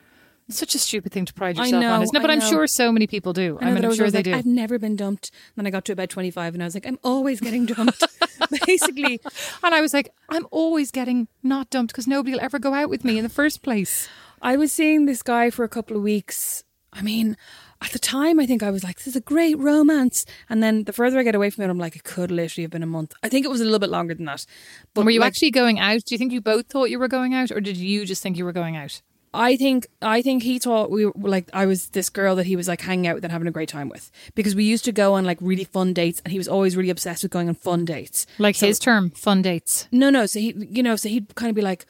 It's such a stupid thing to pride yourself know, on, isn't it? But I'm sure so many people do. I I know mean, that I I'm sure they like, do. I've never been dumped. And Then I got to about 25 and I was like, I'm always getting dumped. Basically, And I was like, I'm always getting not dumped because nobody will ever go out with me in the first place. I was seeing this guy for a couple of weeks. I mean, at the time, I think I was like, this is a great romance. And then the further I get away from it, I'm like, it could literally have been a month. I think it was a little bit longer than that. But were you like, actually going out? Do you think you both thought you were going out, or did you just think you were going out? I think I think he thought we were like I was this girl that he was like hanging out with and having a great time with because we used to go on like really fun dates and he was always really obsessed with going on fun dates. Like so, his term, fun dates. No, no. So he, you know, so he'd kind of be like,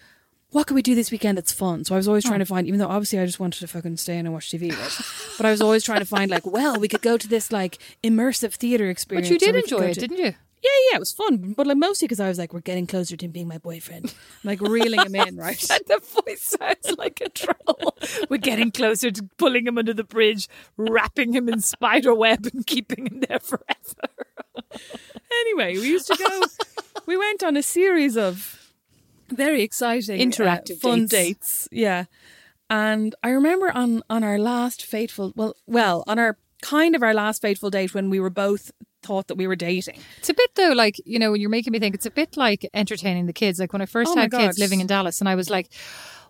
"What can we do this weekend that's fun?" So I was always trying to find, even though obviously I just wanted to fucking stay in and watch TV, right? but I was always trying to find like, well, we could go to this like immersive theater experience. But you did enjoy it, to- didn't you? Yeah, yeah, it was fun, but like mostly because I was like, we're getting closer to him being my boyfriend, like reeling him in, right? the voice sounds like a troll. We're getting closer to pulling him under the bridge, wrapping him in spider web, and keeping him there forever. anyway, we used to go. we went on a series of very exciting, uh, Interactive fun dates. dates. Yeah, and I remember on on our last fateful, well, well, on our kind of our last fateful date when we were both thought that we were dating. It's a bit though, like you know, when you're making me think. It's a bit like entertaining the kids. Like when I first Oh had kids living in Dallas, and I was like.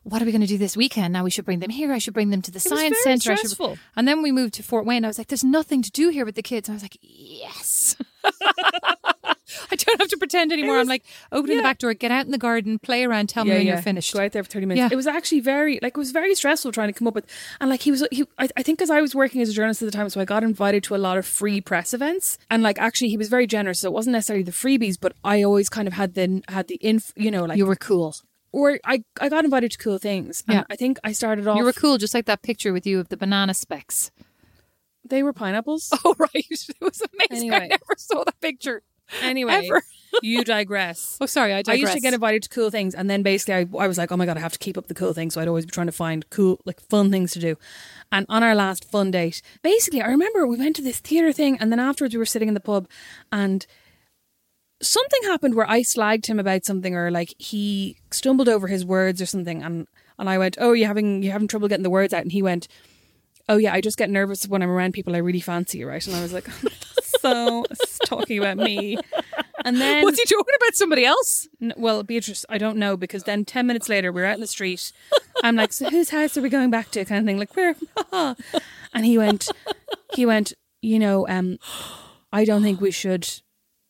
What are we going to do this weekend? Now we should bring them here. I should bring them to the was science center. I should- stressful. And then we moved to Fort Wayne. I was like, "There's nothing to do here with the kids." And I was like, "Yes." I don't have to pretend anymore. was- I'm like, opening the back door, get out in the garden, play around, tell me when you're finished. Go out there for thirty minutes. Yeah. It was actually very like it was very stressful trying to come up with and like he was he I, I think because I was working as a journalist at the time, so I got invited to a lot of free press events and like actually he was very generous. So it wasn't necessarily the freebies, but I always kind of had the had the inf you know like You were cool. or I I got invited to cool things. Yeah. I think I started off. You were cool, just like that picture with you of the banana specks. they were pineapples. Oh, right. It was amazing. I never saw that picture. Anyway, Ever. you digress. Oh, sorry. I digress. I used to get invited to cool things, and then basically I, I was like, oh my god, I have to keep up the cool things. So I'd always be trying to find cool, like fun things to do. And on our last fun date, basically, I remember we went to this theater thing, and then afterwards we were sitting in the pub, and something happened where I slagged him about something, or like he stumbled over his words or something, and and I went, oh, you having you having trouble getting the words out, and he went. Oh yeah, I just get nervous when I'm around people I really fancy, right? And I was like, oh, so talking about me. And then Was he talking about somebody else? N- well, Beatrice, I don't know because then 10 minutes later, we're out in the street. I'm like, so whose house are we going back to? Kind of thing, like, where? and he went, he went, you know, um, I don't think we should.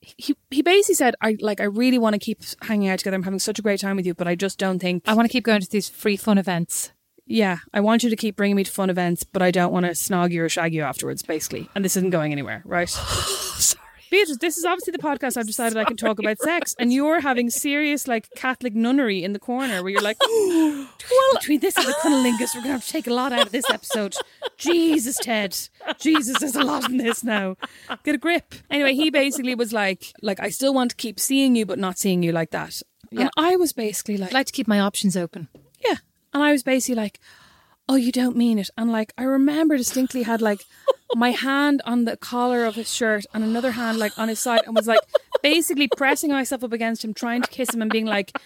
He, he basically said, I like, I really want to keep hanging out together. I'm having such a great time with you, but I just don't think. I want to keep going to these free fun events. Yeah, I want you to keep bringing me to fun events, but I don't want to snog you or shag you afterwards, basically. And this isn't going anywhere, right? Sorry. Beatrice, this is obviously the podcast I've decided I can talk about sex, and you're having serious like Catholic nunnery in the corner where you're like, well, between this and the cunnilingus, we're gonna have to take a lot out of this episode. Jesus, Ted, Jesus, there's a lot in this now. Get a grip. Anyway, he basically was like, like I still want to keep seeing you, but not seeing you like that. Yeah. And I was basically like, I'd like to keep my options open. And I was basically like, oh, you don't mean it. And like, I remember distinctly had like my hand on the collar of his shirt and another hand like on his side and was like basically pressing myself up against him, trying to kiss him and being like,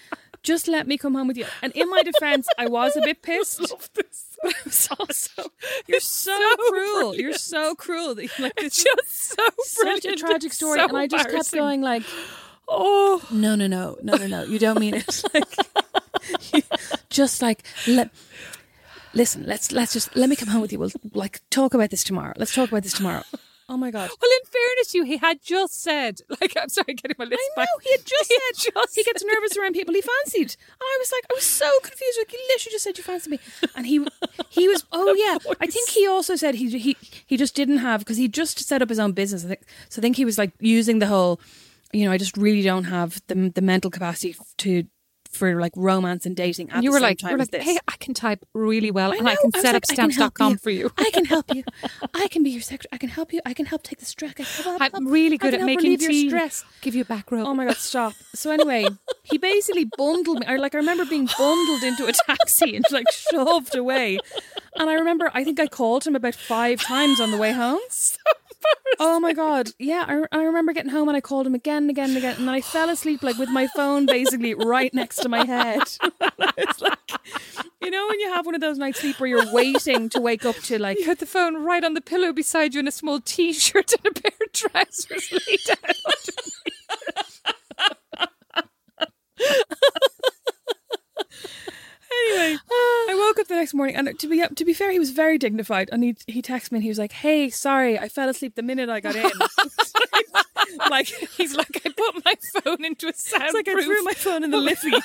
just let me come home with you. And in my defense, I was a bit pissed. But I was also, you're so, cruel. You're so cruel. That, like, this is Just so such a tragic story. so and I just kept going like, Oh, no, no, no, no, no, no. You don't mean it. Like, just like let. Listen, let's let's just let me come home with you. We'll like talk about this tomorrow. Let's talk about this tomorrow. Oh my god. well, in fairness, you he had just said, like, I'm sorry, getting my lips I know back. he had just He said just he gets nervous around people he fancied, and I was like, I was so confused. Like, you literally just said you fancied me, and he he was. Oh yeah, I think he also said he he he just didn't have because he just set up his own business. I think so. I think he was like using the whole, you know, I just really don't have the the mental capacity to for like romance and dating. At And you the were like, you were like, hey, I can type really well and I can was set like, up I stamps.com for you. I can help you. I can be your secretary. I can help you. I can help take the stress. I can help, help, I'm really I good can at making relieve tea. your stress. Give you a back rub. Oh my god, stop. So anyway, he basically bundled me. Or like I remember being bundled into a taxi and like shoved away. And I remember I think I called him about five times on the way home. Oh my god, yeah! I, I remember getting home and I called him again and again and again, and then I fell asleep like with my phone basically right next to my head. it's like, you know, when you have one of those nights sleep where you're waiting to wake up to like You had the phone right on the pillow beside you in a small t-shirt and a pair of trousers laid down. anyway, up the next morning, and to be up to be fair, he was very dignified. And he he texted me, and he was like, "Hey, sorry, I fell asleep the minute I got in." like He's like, I put my phone into a soundproof. it's like I threw my phone in the liffey.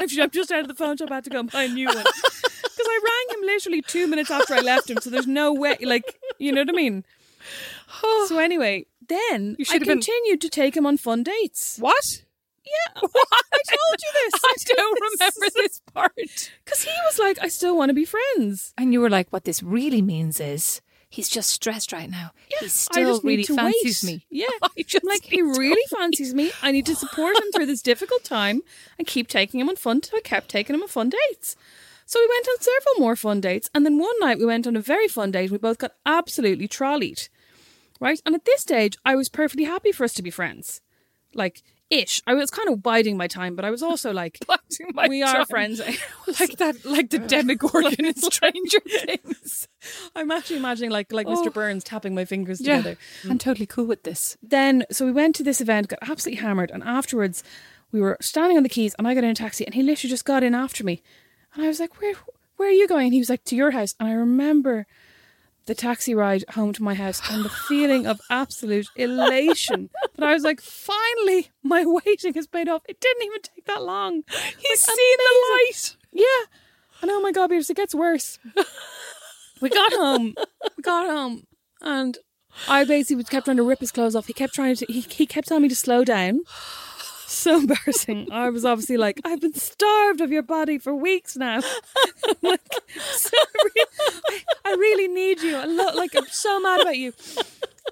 I'm just out of the phone shop. I had to go and buy a new one because I rang him literally two minutes after I left him. So there's no way, like, you know what I mean. So anyway, then You I have been- continued to take him on fun dates. what? Yeah, I told you this. I don't remember this part. because he was like, I still want to be friends. And you were like, what this really means is he's just stressed right now. he still really fancies wait. me. Yeah. I just like, he really fancies me. I need to support him through this difficult time and keep taking him on fun. So I kept taking him on fun dates. So we went on several more fun dates. And then one night we went on a very fun date. We both got absolutely trolleyed. Right. And at this stage, I was perfectly happy for us to be friends. Like, ish. I was kind of biding my time, but I was also like, we are time. friends. like that, like the Demogorgon in Stranger Things. I'm actually imagining like like Oh. Mr. Burns tapping my fingers Yeah, together. I'm totally cool with this. then so we went to this event, got absolutely hammered, and afterwards we were standing on the quays, and I got in a taxi, and he literally just got in after me, and I was like, "Where, where are you going?" And he was like, "To your house," and I remember the taxi ride home to my house and the feeling of absolute elation that I was like, "Finally, my waiting has paid off." It didn't even take that long. He's Like, seen the light. Yeah. And oh my god, Beatrice, it gets worse. we got home. We got home. And I basically kept trying to rip his clothes off. He kept trying to he, he kept telling me to slow down. So embarrassing. I was obviously like, I've been starved of your body for weeks now. Like, sorry. I, I really need you. I lo- like I'm so mad about you.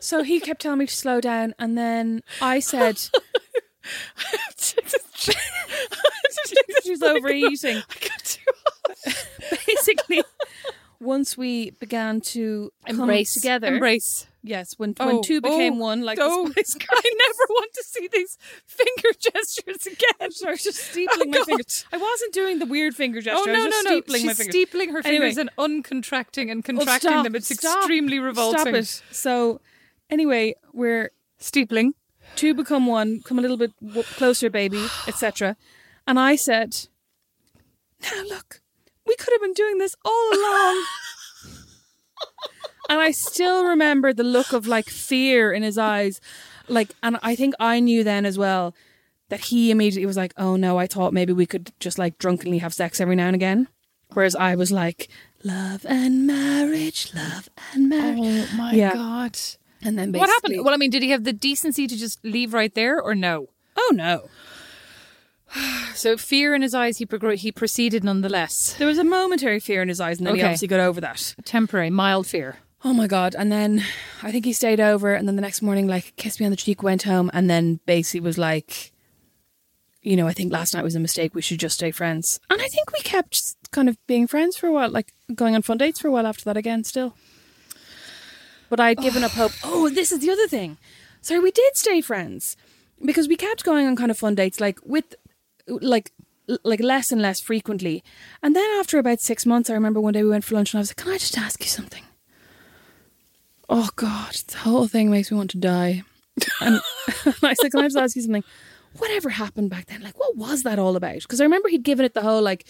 So he kept telling me to slow down and then I said she's overeating. basically once we began to come Embrace together Embrace. yes when when Oh, two oh, became oh, one like oh, I never want to see these finger gestures again. Sorry, just oh, steepling Oh, my God. fingers. I wasn't doing the weird finger oh, gesture. Oh I no, was no, just no! steepling She's my fingers. steepling her fingers Anyway. and uncontracting and Oh, contracting stop, them. It's stop, extremely revolting. Stop it. So, anyway, we're Steepling. two become one, come a little bit closer, baby, etc. And I said, "Now look, we could have been doing this all along." and I still remember the look of like fear in his eyes, like, and I think I knew then as well that he immediately was like, "Oh no, I thought maybe we could just like drunkenly have sex every now and again," whereas I was like, "Love and marriage, love and marriage." Oh my Yeah. god! And then What happened? Well, I mean, did he have the decency to just leave right there, or no? Oh no. So fear in his eyes, he progr- he proceeded nonetheless. There was a momentary fear in his eyes, and then he Okay. obviously got over that. Temporary, mild fear. Oh my god! And then I think he stayed over, and then the next morning, like kissed me on the cheek, went home, and then basically was like, you know, I think last night was a mistake. We should just stay friends. And I think we kept kind of being friends for a while, like going on fun dates for a while after that again. Still, but I had given up hope. Oh, oh, this is the other thing. Sorry, we did stay friends because we kept going on kind of fun dates, like with, like. Like less and less frequently, and then after about six months, I remember one day we went for lunch, and I was like, "Can I just ask you something?" oh god, the whole thing makes me want to die. And I said, can I just ask you something? Whatever happened back then? Like, what was that all about? Because I remember he'd given it the whole like,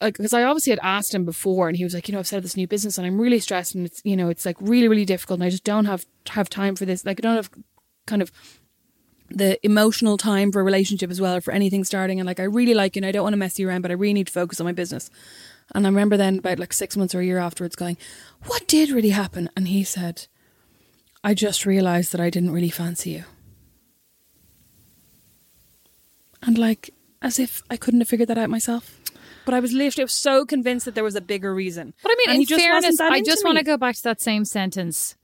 like because I obviously had asked him before, and he was like, you know, I've started this new business, and I'm really stressed, and it's you know, it's like really, really difficult, and I just don't have have time for this. Like, I don't have kind of the emotional time for a relationship as well, or for anything starting. And like, I really like you, and I don't want to mess you around, but I really need to focus on my business. And I remember then, about like six months or a year afterwards, going, What did really happen? And he said, I just realised that I didn't really fancy you. And like, as if I couldn't have figured that out myself. But I was literally I was so convinced that there was a bigger reason. But I mean, And in fairness, I just want to go back to that same sentence.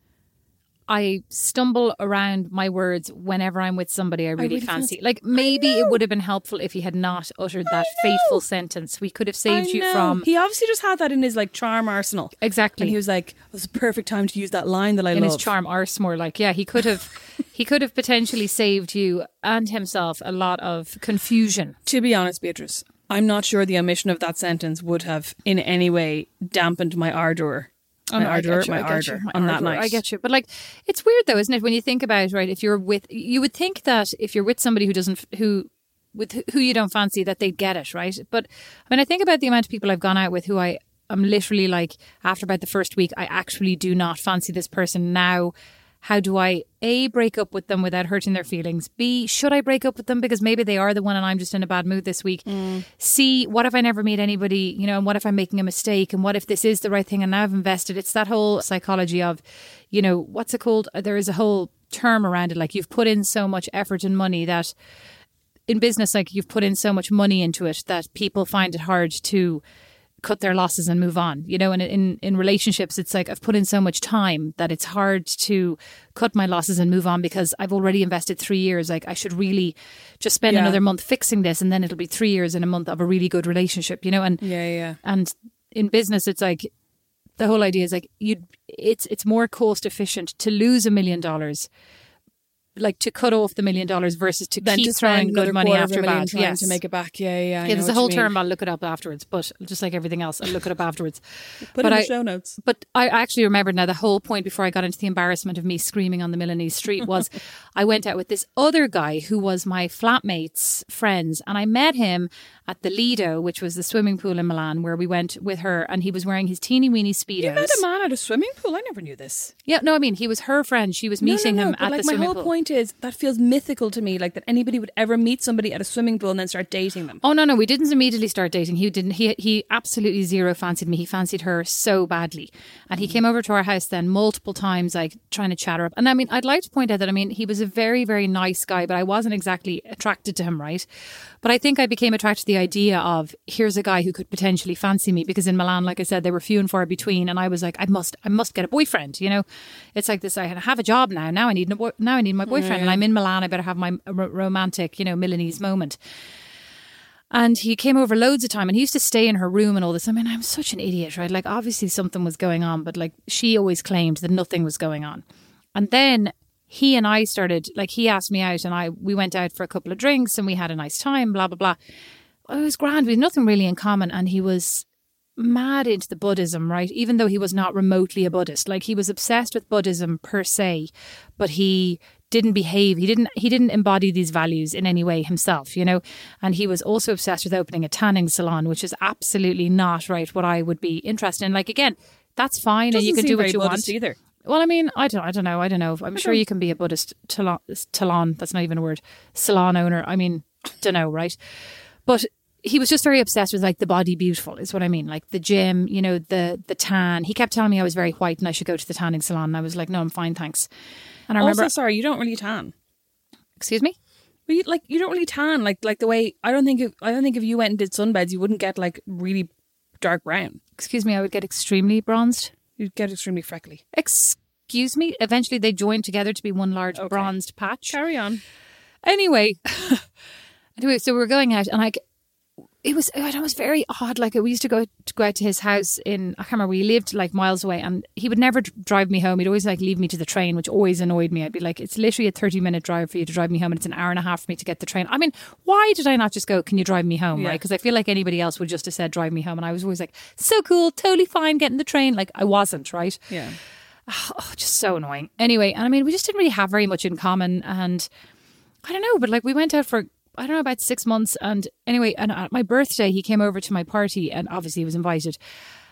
I stumble around my words whenever I'm with somebody I really, really fancy. fancy- Like maybe it would have been helpful if he had not uttered that fateful sentence. We could have saved you from He obviously just had that in his like charm arsenal. exactly And he was like, "It was a perfect time to use that line that I in love." his charm arse more like yeah he could have he could have potentially saved you and himself a lot of confusion To be honest, Beatrice, I'm not sure the omission of that sentence would have in any way dampened my ardor. My no, I ardor, you, my ardor you, my on that ardor, night. I get you. But like, it's weird though, isn't it? When you think about right, if you're with, you would think that if you're with somebody who doesn't, who, with who you don't fancy, that they'd get it, right? But I mean, I think about the amount of people I've gone out with who I am literally like, after about the first week, I actually do not fancy this person now. How do I A, break up with them without hurting their feelings? B, should I break up with them because maybe they are the one and I'm just in a bad mood this week? Mm. C, what if I never meet anybody, you know, and what if I'm making a mistake? And what if this is the right thing and now I've invested? It's that whole psychology of, you know, what's it called? There is a whole term around it. Like you've put in so much effort and money that in business, like you've put in so much money into it that people find it hard to cut their losses and move on. You know, and in in relationships, it's like I've put in so much time that it's hard to cut my losses and move on because I've already invested three years. Like I should really just spend Yeah. another month fixing this, and then it'll be three years and a month of a really good relationship. You know, and yeah, yeah. and in business, it's like the whole idea is like you. It's it's more cost efficient to lose a million dollars. Like to cut off the million dollars versus to Then keep to throwing spend another good money after a bad. trying Yes. to make it back. Yeah, yeah. I Yeah, there's a whole term. I'll look it up afterwards, but just like everything else, I'll look it up afterwards. Put but in the I- show notes. But I actually remembered now the whole point before I got into the embarrassment of me screaming on the Milanese street was I went out with this other guy who was my flatmate's friends, and I met him at the Lido, which was the swimming pool in Milan, where we went with her, and he was wearing his teeny weeny speedos. You met a man at a swimming pool. I never knew this. Yeah, no, I mean he was her friend. She was meeting No, no, no, him but at like the my whole pool. point is that feels mythical to me. Like that anybody would ever meet somebody at a swimming pool and then start dating them. Oh no, no, we didn't immediately start dating. He didn't. He he absolutely zero fancied me. He fancied her so badly, and he mm. came over to our house then multiple times, like trying to chat her up. And I mean, I'd like to point out that I mean he was a very very nice guy, but I wasn't exactly attracted to him, right? But I think I became attracted to the idea of here's a guy who could potentially fancy me because in Milan, like I said, they were few and far between, and I was like, I must, I must get a boyfriend. You know, it's like this. I have a job now. Now I need now I need my boyfriend, and I'm in Milan. I better have my uh, ro- romantic, you know, Milanese moment. And he came over loads of time and he used to stay in her room and all this. I mean, I'm such an idiot, right? Like, obviously something was going on, but like, she always claimed that nothing was going on. And then he and I started, like, he asked me out and I, we went out for a couple of drinks and we had a nice time, blah, blah, blah. It was grand. We had nothing really in common. And he was mad into the Buddhism, right? Even though he was not remotely a Buddhist. Like, he was obsessed with Buddhism per se, but he didn't behave he didn't he didn't embody these values in any way himself you know and he was also obsessed with opening a tanning salon which is absolutely not right what i would be interested in like again that's fine and you can do what you Buddhist want either. well i mean i don't i don't know i don't know i'm sure you can be a buddhist talon, talon that's not even a word salon owner i mean don't know right but he was just very obsessed with like the body beautiful is what I mean. Like the gym, you know, the the tan. He kept telling me I was very white and I should go to the tanning salon. And I was like, no, I'm fine, thanks. And I remember, also, sorry, you don't really tan. excuse me. You, like you don't really tan like like the way I don't think if, I don't think if you went and did sunbeds you wouldn't get like really dark brown. Excuse me, I would get extremely bronzed. You'd get extremely freckly. Excuse me. Eventually, they joined together to be one large Okay. bronzed patch. Carry on. Anyway, anyway, so we were going out, and like it was, it was very odd. Like we used to go to go out to his house in I can't remember. We lived like miles away, and he would never drive me home. He'd always like leave me to the train, which always annoyed me. I'd be like, it's literally a thirty minute drive for you to drive me home, and it's an hour and a half for me to get the train. I mean, why did I not just go? Can you drive me home? Yeah. Right? Because I feel like anybody else would just have said drive me home, and I was always like, so cool, totally fine getting the train. Like I wasn't right Yeah. Ah, oh, just so annoying. Anyway, and I mean, we just didn't really have very much in common, and I don't know, but like we went out for I don't know about six months, and anyway, and at my birthday, he came over to my party, and obviously he was invited,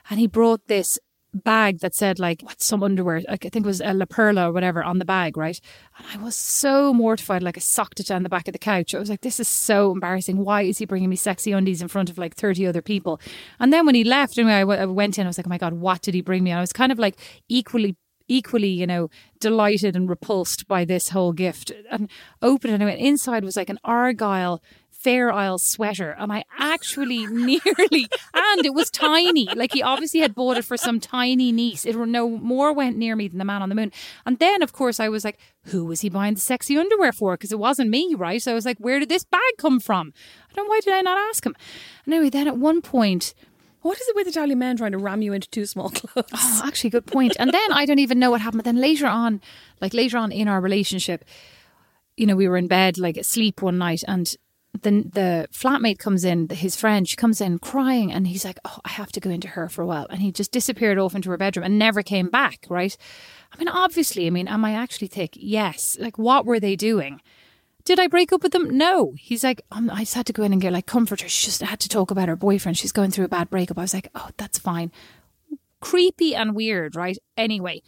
and he brought this bag that said like what some underwear like, I think it was a La Perla or whatever on the bag right? And I was so mortified like I socked it down the back of the couch. I was like this is so embarrassing. Why is he bringing me sexy undies in front of like 30 other people? And then when he left anyway I, w- I went in I was like oh my god what did he bring me? And I was kind of like equally equally, you know, delighted and repulsed by this whole gift and opened it and I went inside was like an argyle Fair Isle sweater, and I actually nearly, and it was tiny. Like he obviously had bought it for some tiny niece. It no more went near me than the man on the moon. And then, of course, I was like, who was he buying the sexy underwear for? Because it wasn't me, right? So I was like, where did this bag come from? I don't. Why did I not ask him? And anyway, then at one point. What is it with Italian men trying to ram you into two small clothes? Oh, actually, good point. And then I don't even know what happened. But then later on, like later on in our relationship, you know, we were in bed, like asleep one night, and the the flatmate comes in, his friend, she comes in crying, and he's like, "Oh, I have to go into her for a while," and he just disappeared off into her bedroom and never came back. Right? I mean, obviously, I mean, am I actually thick? Yes. Like, what were they doing? Did I break up with them? No. He's like, um, I just had to go in and get like comfort her. She just had to talk about her boyfriend. She's going through a bad breakup. I was like, oh, that's fine. Creepy and weird, right? Anyway,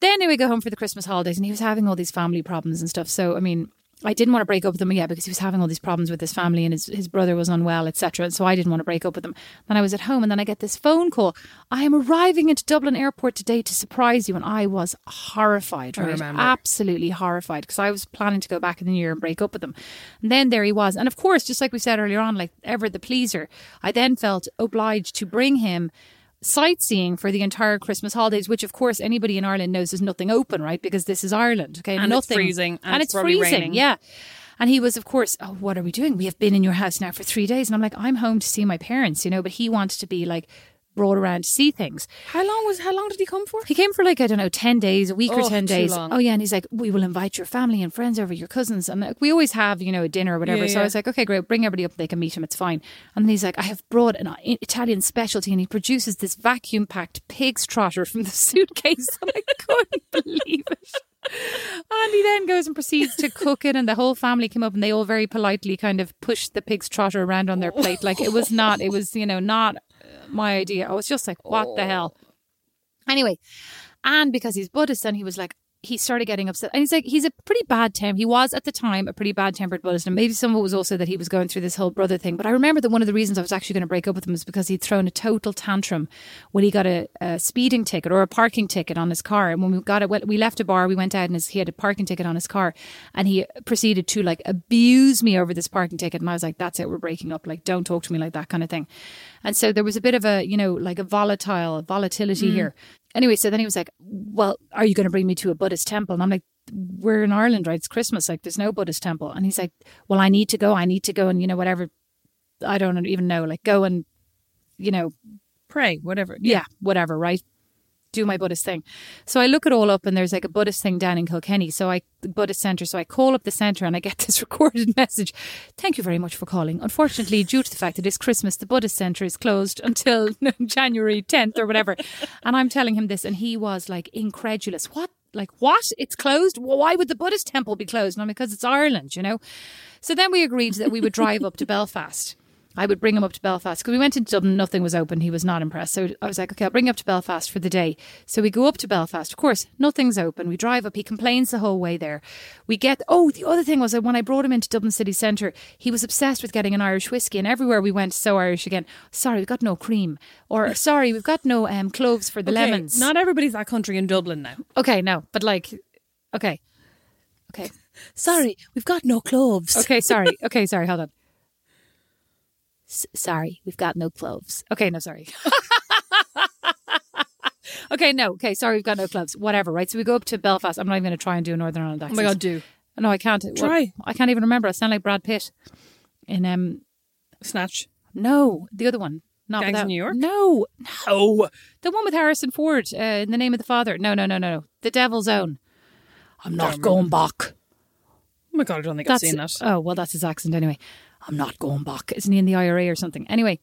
then we go home for the Christmas holidays and he was having all these family problems and stuff. So, I mean, I didn't want to break up with him yet because he was having all these problems with his family and his, his brother was unwell, etc. So I didn't want to break up with him. Then I was at home and then I get this phone call. I am arriving into Dublin Airport today to surprise you. And I was horrified, I right? remember. Absolutely horrified because I was planning to go back in the new year and break up with him. And then there he was. And of course, just like we said earlier on, like ever the pleaser, I then felt obliged to bring him sightseeing for the entire Christmas holidays, which of course anybody in Ireland knows is nothing open, right? Because this is Ireland, okay? And it's freezing, and and, it's it's, freezing, raining. yeah. And he was, of course, oh, what are we doing? We have been in your house now for three days, and I'm like, I'm home to see my parents, you know. But he wanted to be like brought around to see things. How long was? How long did he come for? He came for like I don't know, ten days, a week Oh, or ten days. long. Oh yeah, and he's like, we will invite your family and friends over, your cousins, and like, we always have you know a dinner or whatever. Yeah, so I was like, okay, great, bring everybody up, they can meet him, it's fine. And he's like, I have brought an Italian specialty, and he produces this vacuum packed pig's trotter from the suitcase, and I couldn't believe it. And he then goes and proceeds to cook it, and the whole family came up, and they all very politely kind of pushed the pig's trotter around on their plate, like it was not, it was you know not uh, my idea. I was just like, what the oh. hell? Anyway, and because he's Buddhist, and he was like, he started getting upset. And he's like, he's a pretty bad temper. He was at the time a pretty bad tempered Buddhist. And maybe some of it was also that he was going through this whole brother thing. But I remember that one of the reasons I was actually going to break up with him was because he'd thrown a total tantrum when he got a, a speeding ticket or a parking ticket on his car. And when we got it, well, we left a bar, we went out and his, he had a parking ticket on his car. And he proceeded to like abuse me over this parking ticket. And I was like, that's it, we're breaking up. Like, don't talk to me like that kind of thing. And so there was a bit of a, you know, like a volatile volatility mm. here. Anyway, so then he was like, Well, are you going to bring me to a Buddhist temple? And I'm like, We're in Ireland, right? It's Christmas. Like, there's no Buddhist temple. And he's like, Well, I need to go. I need to go and, you know, whatever. I don't even know. Like, go and, you know, Pray, whatever. yeah, whatever, right? Do my Buddhist thing. So I look it all up and there's like a Buddhist thing down in Kilkenny. So I, Buddhist center. So I call up the center and I get this recorded message. Thank you very much for calling. Unfortunately, due to the fact that it's Christmas, the Buddhist center is closed until January 10th or whatever. And I'm telling him this and he was like incredulous. What? Like what? It's closed? Well, why would the Buddhist temple be closed? And I'm like, because it's Ireland, you know? So then we agreed that we would drive up to Belfast. I would bring him up to Belfast because we went to Dublin, nothing was open. He was not impressed. So I was like, okay, I'll bring you up to Belfast for the day. So we go up to Belfast. Of course, nothing's open. We drive up. He complains the whole way there. We get, oh, the other thing was that when I brought him into Dublin city centre, he was obsessed with getting an Irish whiskey. And everywhere we went, so Irish again. Sorry, we've got no cream. Or sorry, we've got no um, cloves for the Okay, lemons. Not everybody's that country in Dublin now. okay, no, but like, okay. Okay. Sorry, we've got no cloves. Okay, sorry. Okay, sorry. Hold on. S- sorry, we've got no cloves. Okay, no, sorry. okay, no. Okay, sorry, we've got no cloves. Whatever, right? So we go up to Belfast. I'm not even going to try and do a Northern Ireland Oh my god, do No, I can't. Try. I can't even remember. I sound like Brad Pitt in um. snatch. No, the other one. Not Gangs without- New York? No, no, the one with Harrison Ford. Uh, in the name of the Father. No, no, no, no, no. The Devil's Own. I'm not going back. Oh my god, I don't think I've seen that. Oh, well, that's his accent anyway. I'm not going back. Isn't he in the IRA or something? Anyway,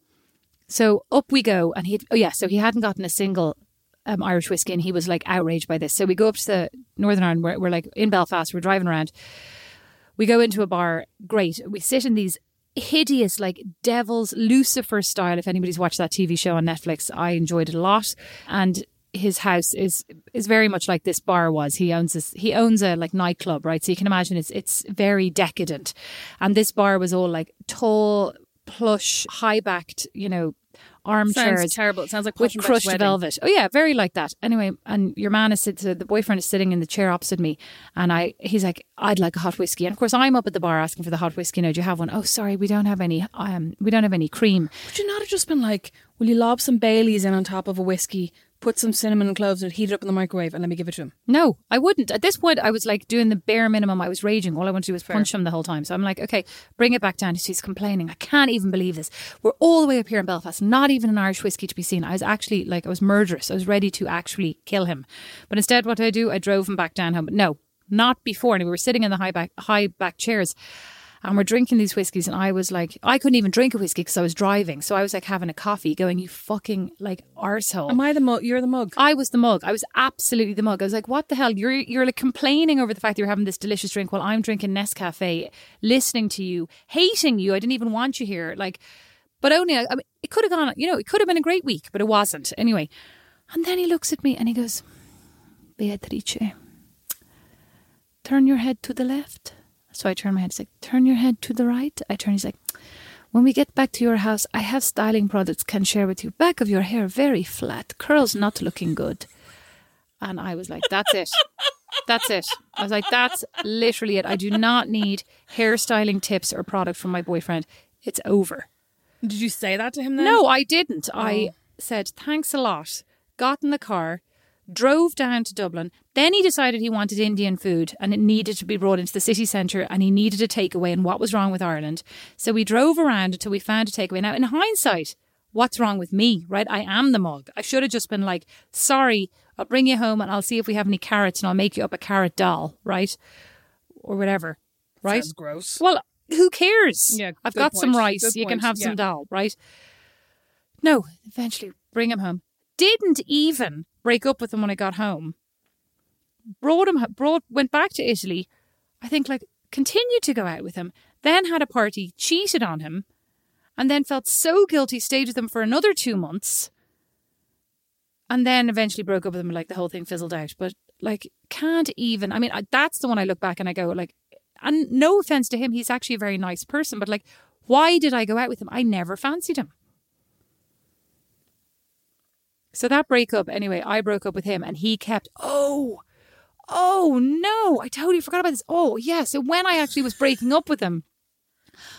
so up we go. And he, oh, yeah, so he hadn't gotten a single um, Irish whiskey and he was like outraged by this. So we go up to the Northern Ireland, we're, we're like in Belfast, we're driving around. We go into a bar, great. We sit in these hideous, like devil's Lucifer style. If anybody's watched that TV show on Netflix, I enjoyed it a lot. And his house is is very much like this bar was. He owns this. He owns a like nightclub, right? So you can imagine it's it's very decadent. And this bar was all like tall, plush, high backed, you know, armchairs. Sounds terrible. It sounds like with Posh and Becks crushed wedding. velvet. Oh yeah, very like that. Anyway, and your man is uh, the boyfriend is sitting in the chair opposite me, and I he's like, I'd like a hot whiskey, and of course I'm up at the bar asking for the hot whiskey. Now, do you have one? Oh, sorry, we don't have any. Um, we don't have any cream. Would you not have just been like, will you lob some Baileys in on top of a whiskey, put some cinnamon and cloves and heat it up in the microwave, and let me give it to him? No, I wouldn't. At this point, I was like doing the bare minimum. I was raging. All I wanted to do was punch him the whole time. So I'm like, okay, bring it back down. She's complaining. I can't even believe this. We're all the way up here in Belfast, not even an Irish whiskey to be seen. I was actually like, I was murderous. I was ready to actually kill him. But instead, what did I do? I drove him back down home. But no, not before. And we were sitting in the high back, high back chairs. And we're drinking these whiskeys. and I was like, I couldn't even drink a whiskey because I was driving. So I was like having a coffee, going, "You fucking like arsehole." Am I the mug? You're the mug. I was the mug. I was absolutely the mug. I was like, "What the hell? You're you're like complaining over the fact that you're having this delicious drink while I'm drinking Nescafe, listening to you, hating you. I didn't even want you here. Like, but only I mean, it could have gone. You know, it could have been a great week, but it wasn't. Anyway, and then he looks at me and he goes, "Beatrice, turn your head to the left." So I turn my head. He's like, "Turn your head to the right." I turn. He's like. When we get back to your house, I have styling products can share with you. Back of your hair very flat, curls not looking good. And I was like, that's it. That's it. I was like, that's literally it. I do not need hairstyling tips or product from my boyfriend. It's over. Did you say that to him then? No, I didn't. I oh. said, thanks a lot. Got in the car, drove down to Dublin. Then he decided he wanted Indian food and it needed to be brought into the city centre and he needed a takeaway and what was wrong with Ireland. So we drove around until we found a takeaway. Now, in hindsight, what's wrong with me, right? I am the mug. I should have just been like, sorry, I'll bring you home and I'll see if we have any carrots and I'll make you up a carrot dal, right? Or whatever, right? Sounds gross. Well, who cares? Yeah, I've got some rice. Good you can point. have some Yeah. dal, right? No, eventually bring him home. Didn't even break up with him when I got home. Brought him, brought, went back to Italy. I think like continued to go out with him. Then had a party, cheated on him, and then felt so guilty. Stayed with him for another two months, and then eventually broke up with him. Like the whole thing fizzled out. But like, can't even. I mean, I, that's the one I look back and I go like, and no offense to him, he's actually a very nice person. But like, why did I go out with him? I never fancied him. So that breakup, anyway, I broke up with him and he kept, oh, oh no, I totally forgot about this. Oh, yeah. So when I actually was breaking up with him,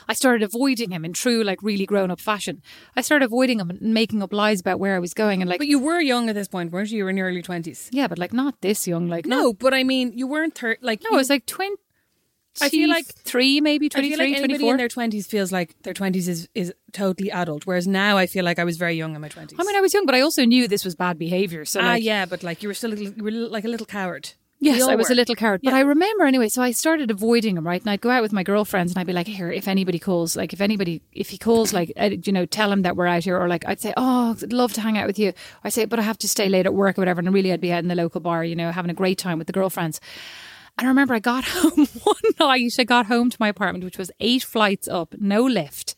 I started avoiding him in true, like, really grown up fashion. I started avoiding him and making up lies about where I was going and, like, But you were young at this point, weren't you? You were in your early 20s. yeah, but like, not this young. Like, not- No, but I mean, you weren't thir- like no, I was like 20. I feel like- three, maybe I 23, feel like anybody 24. in their 20s feels like their 20s is, is totally adult, whereas now I feel like I was very young in my 20s. I mean, I was young, but I also knew this was bad behavior. So, ah, like, yeah, but like you were still a little, you were like a little coward. Yes, I was were. a little coward. But I remember anyway, so I started avoiding him, right? And I'd go out with my girlfriends and I'd be like, here, if anybody calls, like, if anybody, if he calls, like, uh, you know, tell him that we're out here. Or like, I'd say, oh, I'd love to hang out with you. I say, but I have to stay late at work or whatever. And really, I'd be out in the local bar, you know, having a great time with the girlfriends. And I remember I got home one night, I got home to my apartment, which was eight flights up, no lift.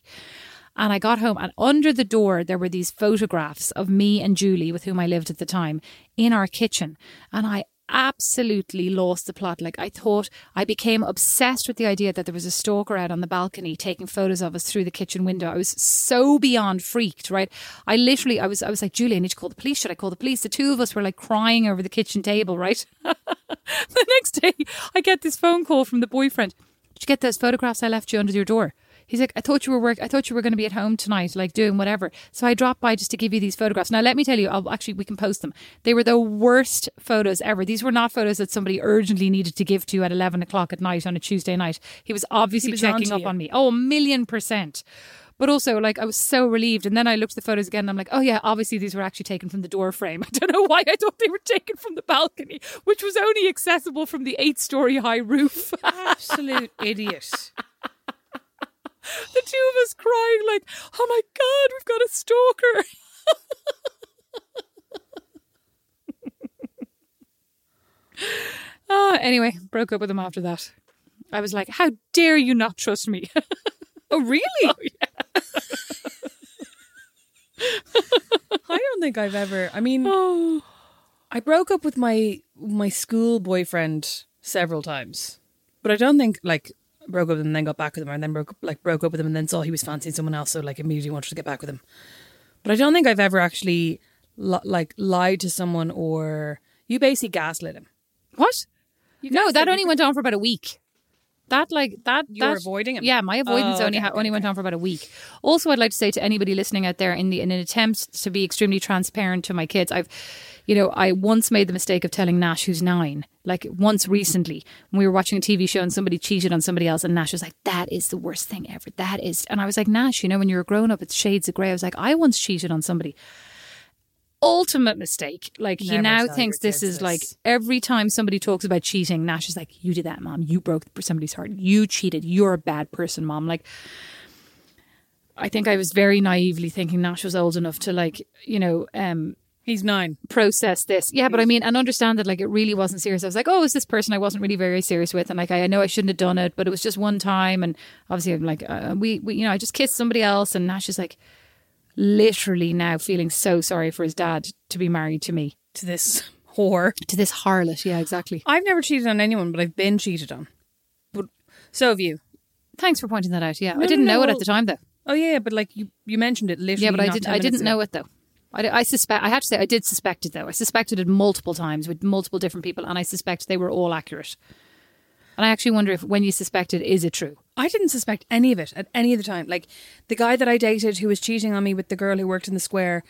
And I got home, and under the door, there were these photographs of me and Julie, with whom I lived at the time, in our kitchen. And I absolutely lost the plot. Like, I thought I became obsessed with the idea that there was a stalker out on the balcony taking photos of us through the kitchen window. I was so beyond freaked, right? I literally, I was, I was like, Julie, I need to call the police. Should I call the police? The two of us were like crying over the kitchen table, right? the next day, I get this phone call from the boyfriend. Did you get those photographs I left you under your door? He's like, I thought you were work. I thought you were going to be at home tonight, like doing whatever. So I dropped by just to give you these photographs. Now let me tell you, I'll actually we can post them. They were the worst photos ever. These were not photos that somebody urgently needed to give to you at eleven o'clock at night on a Tuesday night. He was obviously was checking up you. on me. Oh, a million percent. But also, like, I was so relieved. And then I looked at the photos again and I'm like, oh, yeah, obviously these were actually taken from the door frame. I don't know why I thought they were taken from the balcony, which was only accessible from the eight story high roof. Absolute idiot. The two of us crying like, "Oh my god, we've got a stalker." Ah, anyway, broke up with him after that. I was like, "How dare you not trust me?" Oh, really? Oh, yeah. I don't think I've ever. I mean, oh, I broke up with my my school boyfriend several times, but I don't think like broke up with him and then got back with him, and then broke like broke up with him and then saw he was fancying someone else, so like immediately wanted to get back with him. But I don't think I've ever actually li- like lied to someone or you basically gaslit him. What? no, that only went on for about a week. That like that. You were that- avoiding him? Yeah, my oh, avoidance Oh, only okay, ha- okay, only went on for about a week. Also, I'd like to say to anybody listening out there, in the in an attempt to be extremely transparent to my kids, I've, you know, I once made the mistake of telling Nash, who's nine, like once recently when we were watching a TV show and somebody cheated on somebody else, and Nash was like, "That is the worst thing ever. That is," and I was like, "Nash, you know, when you're a grown up, it's shades of grey." I was like, "I once cheated on somebody." ultimate mistake. Like he now thinks this is like every time somebody talks about cheating, Nash is like, "You did that, mom. You broke somebody's heart. You cheated. You're a bad person, mom." Like, I think I was very naively thinking Nash was old enough to like, you know, um, He's nine. process this. Yeah, but I mean, and understand that like it really wasn't serious. I was like, oh, is this person I wasn't really very serious with, and like I, I know I shouldn't have done it, but it was just one time, and obviously I'm like, uh, we, we, you know, I just kissed somebody else, and Nash is like, literally now feeling so sorry for his dad to be married to me, To this whore. to this harlot. Yeah, exactly. I've never cheated on anyone, but I've been cheated on. But so have you. Thanks for pointing that out. Yeah, I didn't no, know it well- at the time though. Oh yeah, but like you, you mentioned it literally. Yeah, but I didn't. 10 I didn't minutes know it though. I, I suspect. I have to say, I did suspect it though. I suspected it multiple times with multiple different people, and I suspect they were all accurate. And I actually wonder if, when you suspect it, is it true? I didn't suspect any of it at any of the time. Like the guy that I dated who was cheating on me with the girl who worked in the square,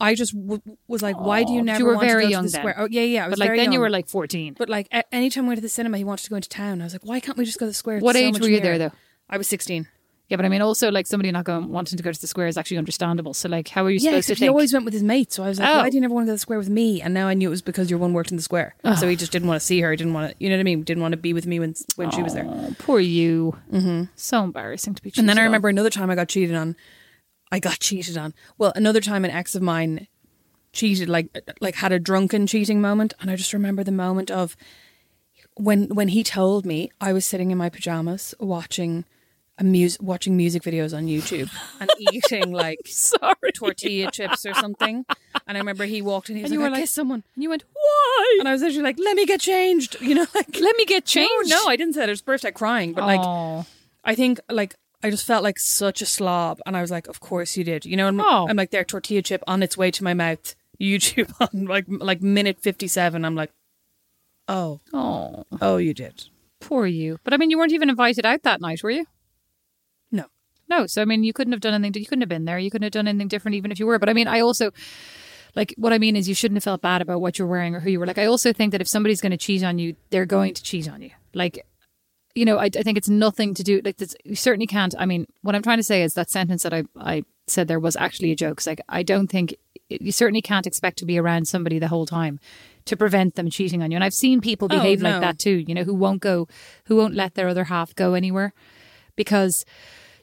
I just w- was like, why do you oh, but never you were want very to go young to the then. square? Oh yeah, yeah. I was But like then you were like fourteen. But like anytime we went to the cinema, he wanted to go into town. I was like, why can't we just go to the square? It's What so age were you nearer. there though? I was sixteen. Yeah, but I mean, also like somebody not going wanting to go to the square is actually understandable. So like, how are you Yeah, supposed to think? he always went with his mates. So I was like, Oh. why do you never want to go to the square with me? And now I knew it was because your one worked in the square. So he just didn't want to see her. He didn't want to, you know what I mean? Didn't want to be with me when when she was there. Oh, poor you. Mm-hmm. So embarrassing to be. Cheated. And then I on. remember another time I got cheated on. I got cheated on. Well, another time an ex of mine cheated, like like had a drunken cheating moment, and I just remember the moment of when when he told me I was sitting in my pajamas watching mus- watching music videos on YouTube and eating like sorry. tortilla chips or something. And I remember he walked in, he was And you were I like- kissed someone. And you went, why? And I was actually like, let me get changed. You know, like Let me get changed. No, no, I didn't say that. It was birthday crying, but like Oh. I think like I just felt like such a slob, and I was like, "Of course you did." You know, I'm, Oh. I'm like there, tortilla chip on its way to my mouth. YouTube on like like minute fifty seven. I'm like, "Oh, oh, oh, you did." poor you. But I mean, you weren't even invited out that night, were you? No, so I mean, you couldn't have done anything. You couldn't have been there. You couldn't have done anything different, even if you were. But I mean, I also like what I mean is you shouldn't have felt bad about what you're wearing or who you were. Like, I also think that if somebody's going to cheat on you, they're going to cheat on you. Like, you know, I, I think it's nothing to do. Like, this, you certainly can't. I mean, what I'm trying to say is that sentence that I I said there was actually a joke. like, I don't think you certainly can't expect to be around somebody the whole time to prevent them cheating on you. And I've seen people Oh, behave no. like that too. You know, who won't go, who won't let their other half go anywhere because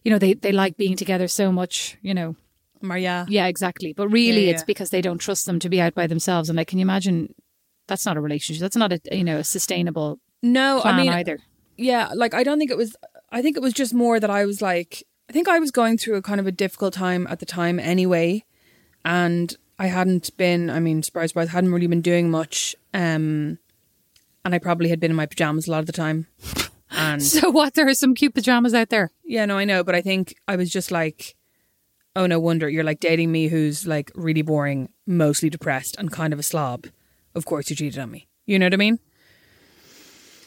you know they they like being together so much you know Maria. yeah exactly but really Yeah, it's because they don't trust them to be out by themselves and like can you imagine that's not a relationship that's not a you know a sustainable No, I mean, either yeah, like I don't think it was. I think it was just more that I was like, I think I was going through a kind of a difficult time at the time anyway, and I hadn't been. I mean, surprise, surprise, hadn't really been doing much. Um, and I probably had been in my pajamas a lot of the time. And so what there are some cute pajamas out there yeah, no, I know, but I think I was just like, oh no wonder you're like dating me, who's like really boring, mostly depressed, and kind of a slob. Of course, you cheated on me. You know what I mean?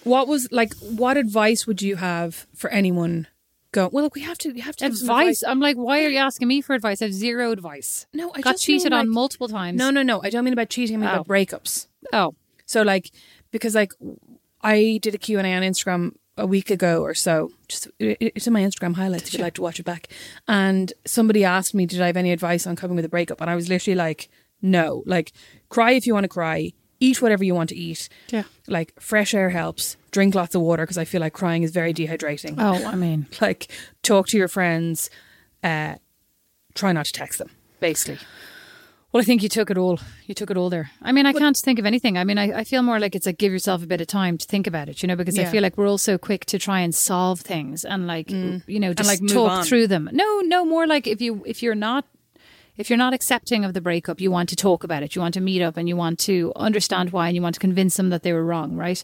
What was like? What advice would you have for anyone? Go well. Look, we have to. You have to some advice i'm like why are you asking me for advice i have zero advice No, I got cheated on like- multiple times No, no, no. I don't mean about cheating. I mean Oh. about breakups. oh So like, because like, I did a Q and A on Instagram a week ago or so. Just it's in my Instagram highlights if you'd like to watch it back. And somebody asked me, did I have any advice on coping with a breakup? And I was literally like, no. Like, cry if you want to cry. Eat whatever you want to eat. Yeah. Like fresh air helps. Drink lots of water because I feel like crying is very dehydrating. oh i mean Like talk to your friends. Uh, try not to text them. Basically. Well, I think you took it all. You took it all there. I mean, I can't think of anything. I mean, I, I feel more like it's like give yourself a bit of time to think about it, you know, because I feel like we're all so quick to try and solve things and like, you know, just like, talk on. through them. No, no, more like if you if you're not if you're not accepting of the breakup, you want to talk about it. You want to meet up and you want to understand why and you want to convince them that they were wrong, right?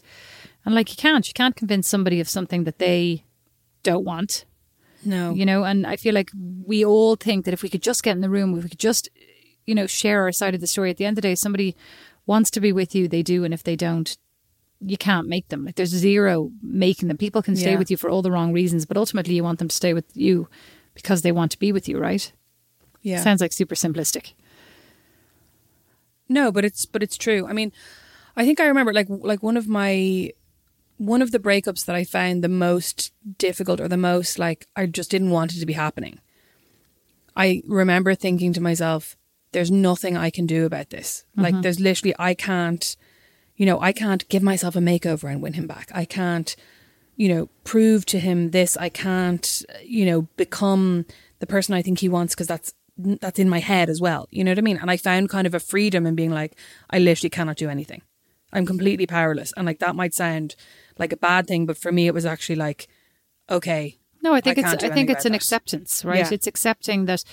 And like you can't, you can't convince somebody of something that they don't want. No. You know, and I feel like we all think that if we could just get in the room, if we could just, you know, share our side of the story, at the end of the day, somebody wants to be with you, they do. And if they don't, you can't make them. Like there's zero making them. People can stay Yeah. with you for all the wrong reasons, but ultimately you want them to stay with you because they want to be with you, right? Yeah. Sounds like super simplistic. No, but it's but it's true. I mean, I think I remember like like one of my one of the breakups that I found the most difficult or the most like I just didn't want it to be happening. I remember thinking to myself, there's nothing I can do about this. Like mm-hmm. there's literally I can't you know, I can't give myself a makeover and win him back. I can't you know, prove to him this. I can't, you know, become the person I think he wants because that's that's in my head as well. You know what I mean? And I found kind of a freedom in being like, I literally cannot do anything. I'm completely powerless. And like that might sound like a bad thing, but for me, it was actually like, okay, No, I think I it's I think it's an that. acceptance, right? Yeah. It's accepting that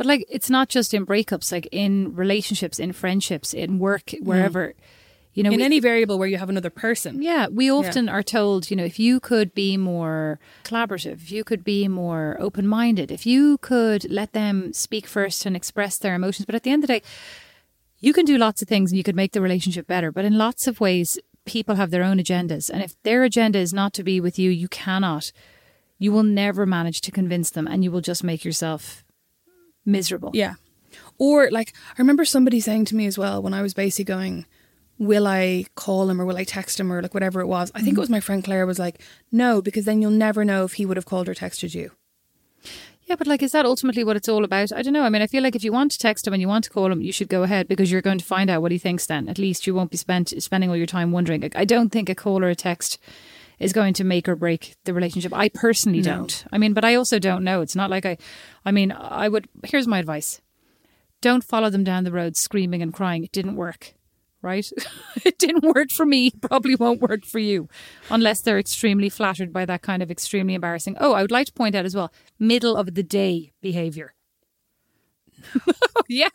but like it's not just in breakups, like in relationships, in friendships, in work, mm. wherever. You know, in we- any variable where you have another person. Yeah, we often are told, you know, if you could be more collaborative, if you could be more open minded, if you could let them speak first and express their emotions. But at the end of the day, you can do lots of things and you could make the relationship better. But in lots of ways, people have their own agendas. And if their agenda is not to be with you, you cannot, you will never manage to convince them and you will just make yourself miserable. Yeah. Or like I remember somebody saying to me as well when I was basically going, Will I call him or will I text him or like whatever it was? I think it mm-hmm. was my friend Claire was like, No, because then you'll never know if he would have called or texted you. Yeah, but like, is that ultimately what it's all about? I don't know. I mean, I feel like if you want to text him and you want to call him, you should go ahead because you're going to find out what he thinks. Then at least you won't be spent spending all your time wondering. I don't think a call or a text is going to make or break the relationship. I personally No. don't. I mean, but I also don't know. It's not like I. I mean, I would. Here's my advice: don't follow them down the road screaming and crying. It didn't work. Right? it didn't work for me. Probably won't work for you unless they're extremely flattered by that kind of extremely embarrassing. Oh, I would like to point out as well middle of the day behavior. yeah,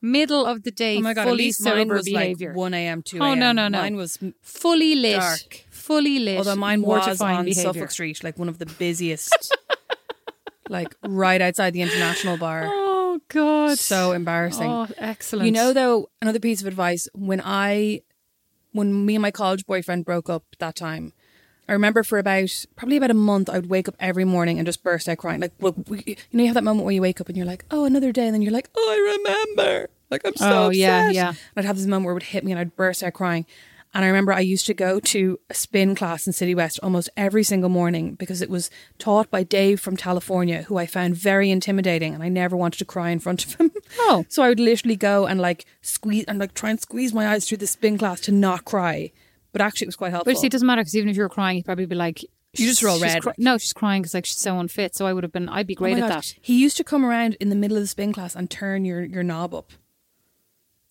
middle of the day, Oh my god, fully at least mine was behavior. like one AM, two Oh, AM. Oh no, no, no. Mine was fully lit, Dark. Fully lit. although mine was on behavior. Suffolk Street, like one of the busiest like right outside the international bar. Oh God, So embarrassing. oh excellent. You know, though, another piece of advice when I, when me and my college boyfriend broke up that time, I remember for about probably about a month, I would wake up every morning and just burst out crying. Like, well, we, you know, you have that moment where you wake up and you're like, oh, another day, and then you're like, oh, I remember. Like, I'm so Oh, upset. yeah, yeah. And I'd have this moment where it would hit me and I'd burst out crying. And I remember I used to go to a spin class in City West almost every single morning because it was taught by Dave from California, who I found very intimidating, and I never wanted to cry in front of him. Oh. So I would literally go and like squeeze and like try and squeeze my eyes through the spin class to not cry. But actually, it was quite helpful. But see, it doesn't matter because even if you were crying, you'd probably be like, You just roll red. cry- no, she's crying because like she's so unfit. So I would have been. I'd be Oh great my at that. He used to come around in the middle of the spin class and turn your, your knob up.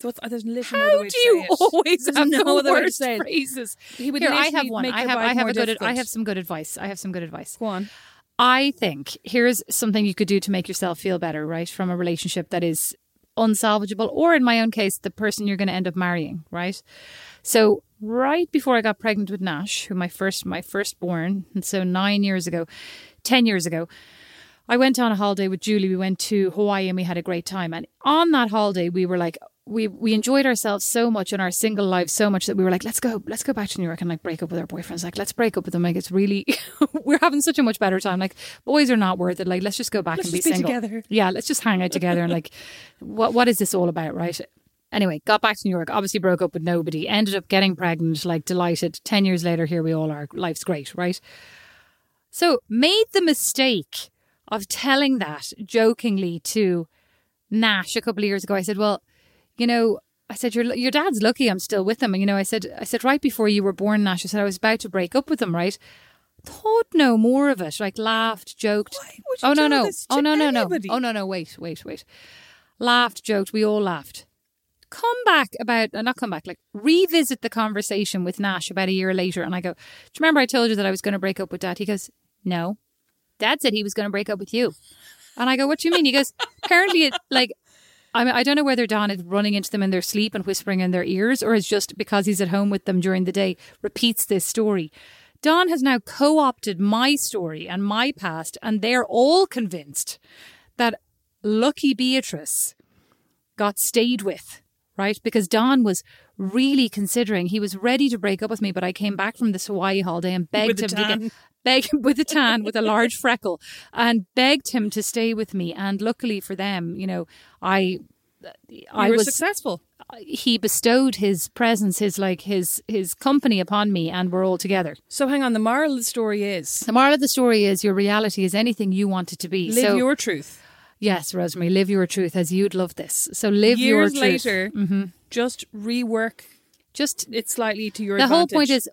So it's, uh, there's literally no other How way do to you always There's have no the other way worst say phrases? He would Here, I have one. I have. I have a good. I have some good advice. I have some good advice. Go on. I think here's something you could do to make yourself feel better, right, from a relationship that is unsalvageable, or in my own case, the person you're going to end up marrying, right? So right before I got pregnant with Nash, who my first my firstborn, and so nine years ago, ten years ago, I went on a holiday with Julie. We went to Hawaii and we had a great time. And on that holiday, we were like, we we enjoyed ourselves so much in our single lives so much that we were like, let's go, let's go back to New York and like break up with our boyfriends. Like, let's break up with them. Like, it's really, we're having such a much better time. Like, boys are not worth it. Like, let's just go back Let's and be be single. together. Yeah, let's just hang out together and like, what what is this all about, right? Anyway, got back to New York. Obviously, broke up with nobody. Ended up getting pregnant. Like, delighted. Ten years later, here we all are. Life's great, right? So, made the mistake of telling that jokingly to Nash a couple of years ago. I said, "Well, you know, I said your your dad's lucky I'm still with him." And you know, I said, I said right before you were born, Nash. I said I was about to break up with him, right? Thought no more of it. Like laughed, joked. Why would you oh no, no. Oh no, no, no. Oh no, no. Wait, wait, wait. Laughed, joked. We all laughed. Come back about, uh, not come back, like revisit the conversation with Nash about a year later. And I go, Do you remember I told you that I was going to break up with dad? He goes, No. Dad said he was going to break up with you. And I go, What do you mean? He goes, Apparently, it, like, I mean, I don't know whether Don is running into them in their sleep and whispering in their ears, or is just because he's at home with them during the day repeats this story. Don has now co opted my story and my past, and they're all convinced that lucky Beatrice got stayed with, right? Because Don was really considering, he was ready to break up with me, but I came back from this Hawaii holiday and begged him to get. Begged with a tan, with a large freckle, and begged him to stay with me. And luckily for them, you know, I, I you were was successful. he bestowed his presence, his like his his company upon me, and we're all together. So hang on. The moral of the story is The moral of the story is your reality is anything you want it to be. live so your truth. yes, Rosemary, live your truth as you'd love this. So live Years your truth. later, mm-hmm. Just rework Just it slightly to your the whole point is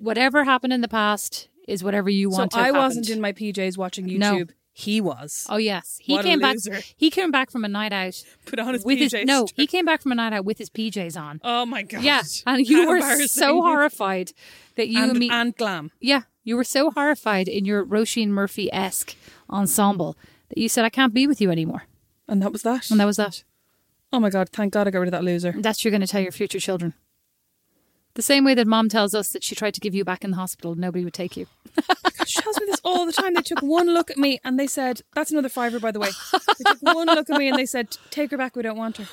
whatever happened in the past is whatever you So want to do. I wasn't in my PJs watching YouTube. No. He was. Oh yes, he What came back. He came back from a night out Put on his with PJs. his no. He came back from a night out with his PJs on. Oh my god. Yeah, and you were so horrified that you and, and me. and glam. Yeah, you were so horrified in your Roisin Murphy esque ensemble that you said, I can't be with you anymore. And that was that. And that was that. Oh my god, thank God I got rid of that loser. That's what you're going to tell your future children. The same way that mom tells us that she tried to give you back in the hospital, nobody would take you. She tells me this all the time. They took one look at me and they said, that's another fiver, by the way. They took one look at me and they said, take her back, we don't want her.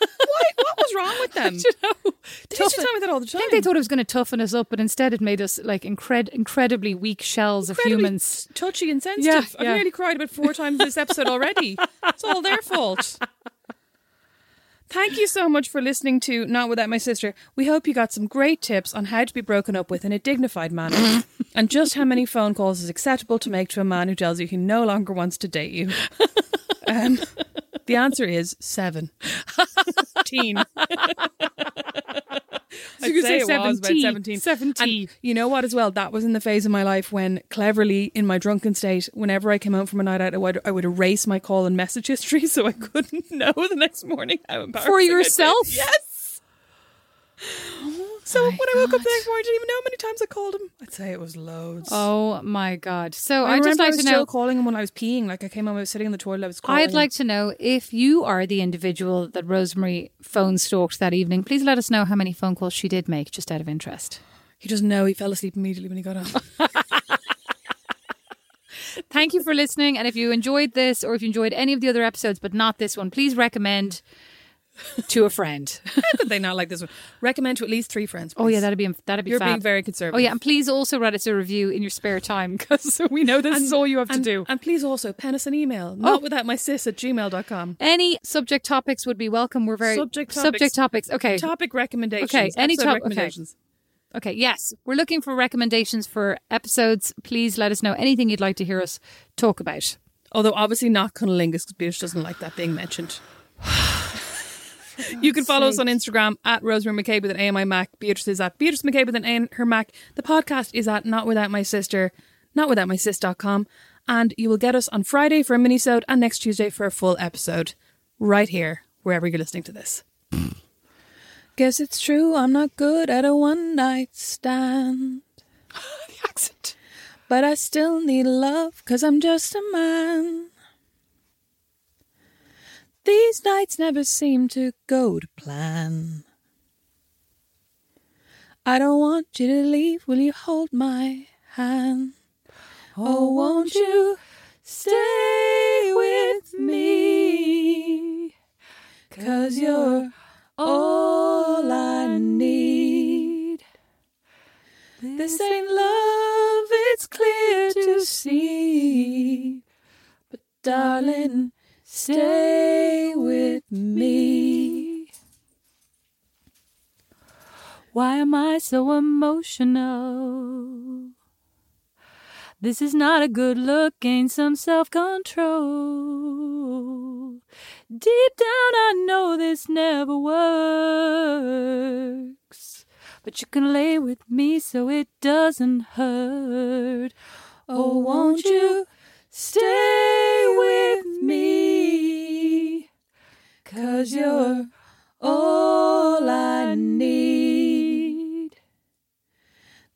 Why? What was wrong with them? you know, They used to tell me that all the time. I think they thought it was going to toughen us up, but instead it made us like incred- incredibly weak shells of humans. touchy and sensitive. Yeah, I've yeah. nearly cried about four times this episode already. It's all their fault. Thank you so much for listening to Not Without My Sister. We hope you got some great tips on how to be broken up with in a dignified manner and just how many phone calls is acceptable to make to a man who tells you he no longer wants to date you. Um, the answer is seven. Teen. I'd could say say it was about 17. 17. 17. And you know what, as well? That was in the phase of my life when, cleverly, in my drunken state, whenever I came home from a night out, I would, I would erase my call and message history so I couldn't know the next morning how embarrassing For yourself? Yes. Oh. So my when I woke up the next morning, I didn't even know how many times I called him. I'd say it was loads. Oh my God. So I I'd just remember I like was to still know. calling him when I was peeing. Like I came home, I was sitting in the toilet, I was calling. I'd like to know if you are the individual that Rosemary phone stalked that evening. Please let us know how many phone calls she did make, just out of interest. He doesn't know. He fell asleep immediately when he got on. Thank you for listening. And if you enjoyed this or if you enjoyed any of the other episodes, but not this one, please recommend to a friend. How could they not like this one? Recommend to at least three friends. oh yeah, that'd be that'd be You're fab. being very conservative. Oh yeah, and please also write us a review in your spare time because we know this is all you have and, to do. And please also pen us an email. Not oh. without my sis at gmail.com. Any subject topics would be welcome. We're very Subject subject topics. Okay, Topic recommendations. Okay, any topic top- okay. recommendations. Okay, yes. We're looking for recommendations for episodes. Please let us know anything you'd like to hear us talk about. Although obviously not cunnilingus because Beatrice doesn't like that being mentioned. you can follow us on Instagram at Rosemary Mac Cabe with an AMI Mac. Beatrice is at Beatrice Mac Cabe with an A her Mac. The podcast is at Not Without My Sister, Not Without My notwithoutmysis.com. And you will get us on Friday for a mini-sode and next Tuesday for a full episode. Right here, wherever you're listening to this. Guess it's true, I'm not good at a one night stand. The accent. But I still need love, cause I'm just a man. These nights never seem to go to plan. I don't want you to leave, will you hold my hand? Oh, won't you stay with me? Cause you're all I need. This ain't love, it's clear to see. But darling, stay with me. Why am I so emotional? This is not a good look, gain some self control. Deep down, I know this never works. But you can lay with me so it doesn't hurt. Oh, won't you stay with me? Cause you're all I need.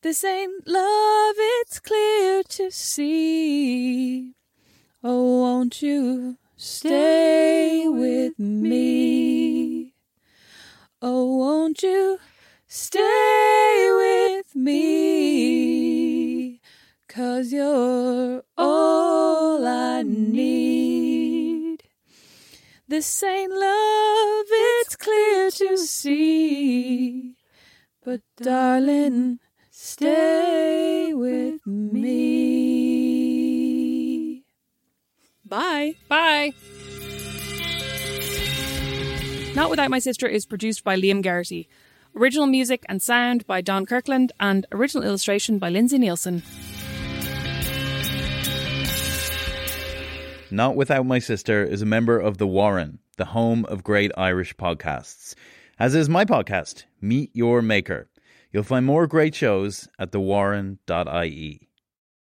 This ain't love, it's clear to see. Oh, won't you stay with me? Oh, won't you stay with me? Cause you're all I need. This ain't love, it's clear to see. But darling, stay with me. Bye. Bye. Not Without My Sister is produced by Liam Geraghty. Original music and sound by Don Kirkland and original illustration by Lindsay Nielsen. Not Without My Sister is a member of The Warren, the home of great Irish podcasts. As is my podcast, Meet Your Maker. You'll find more great shows at thewarren.ie.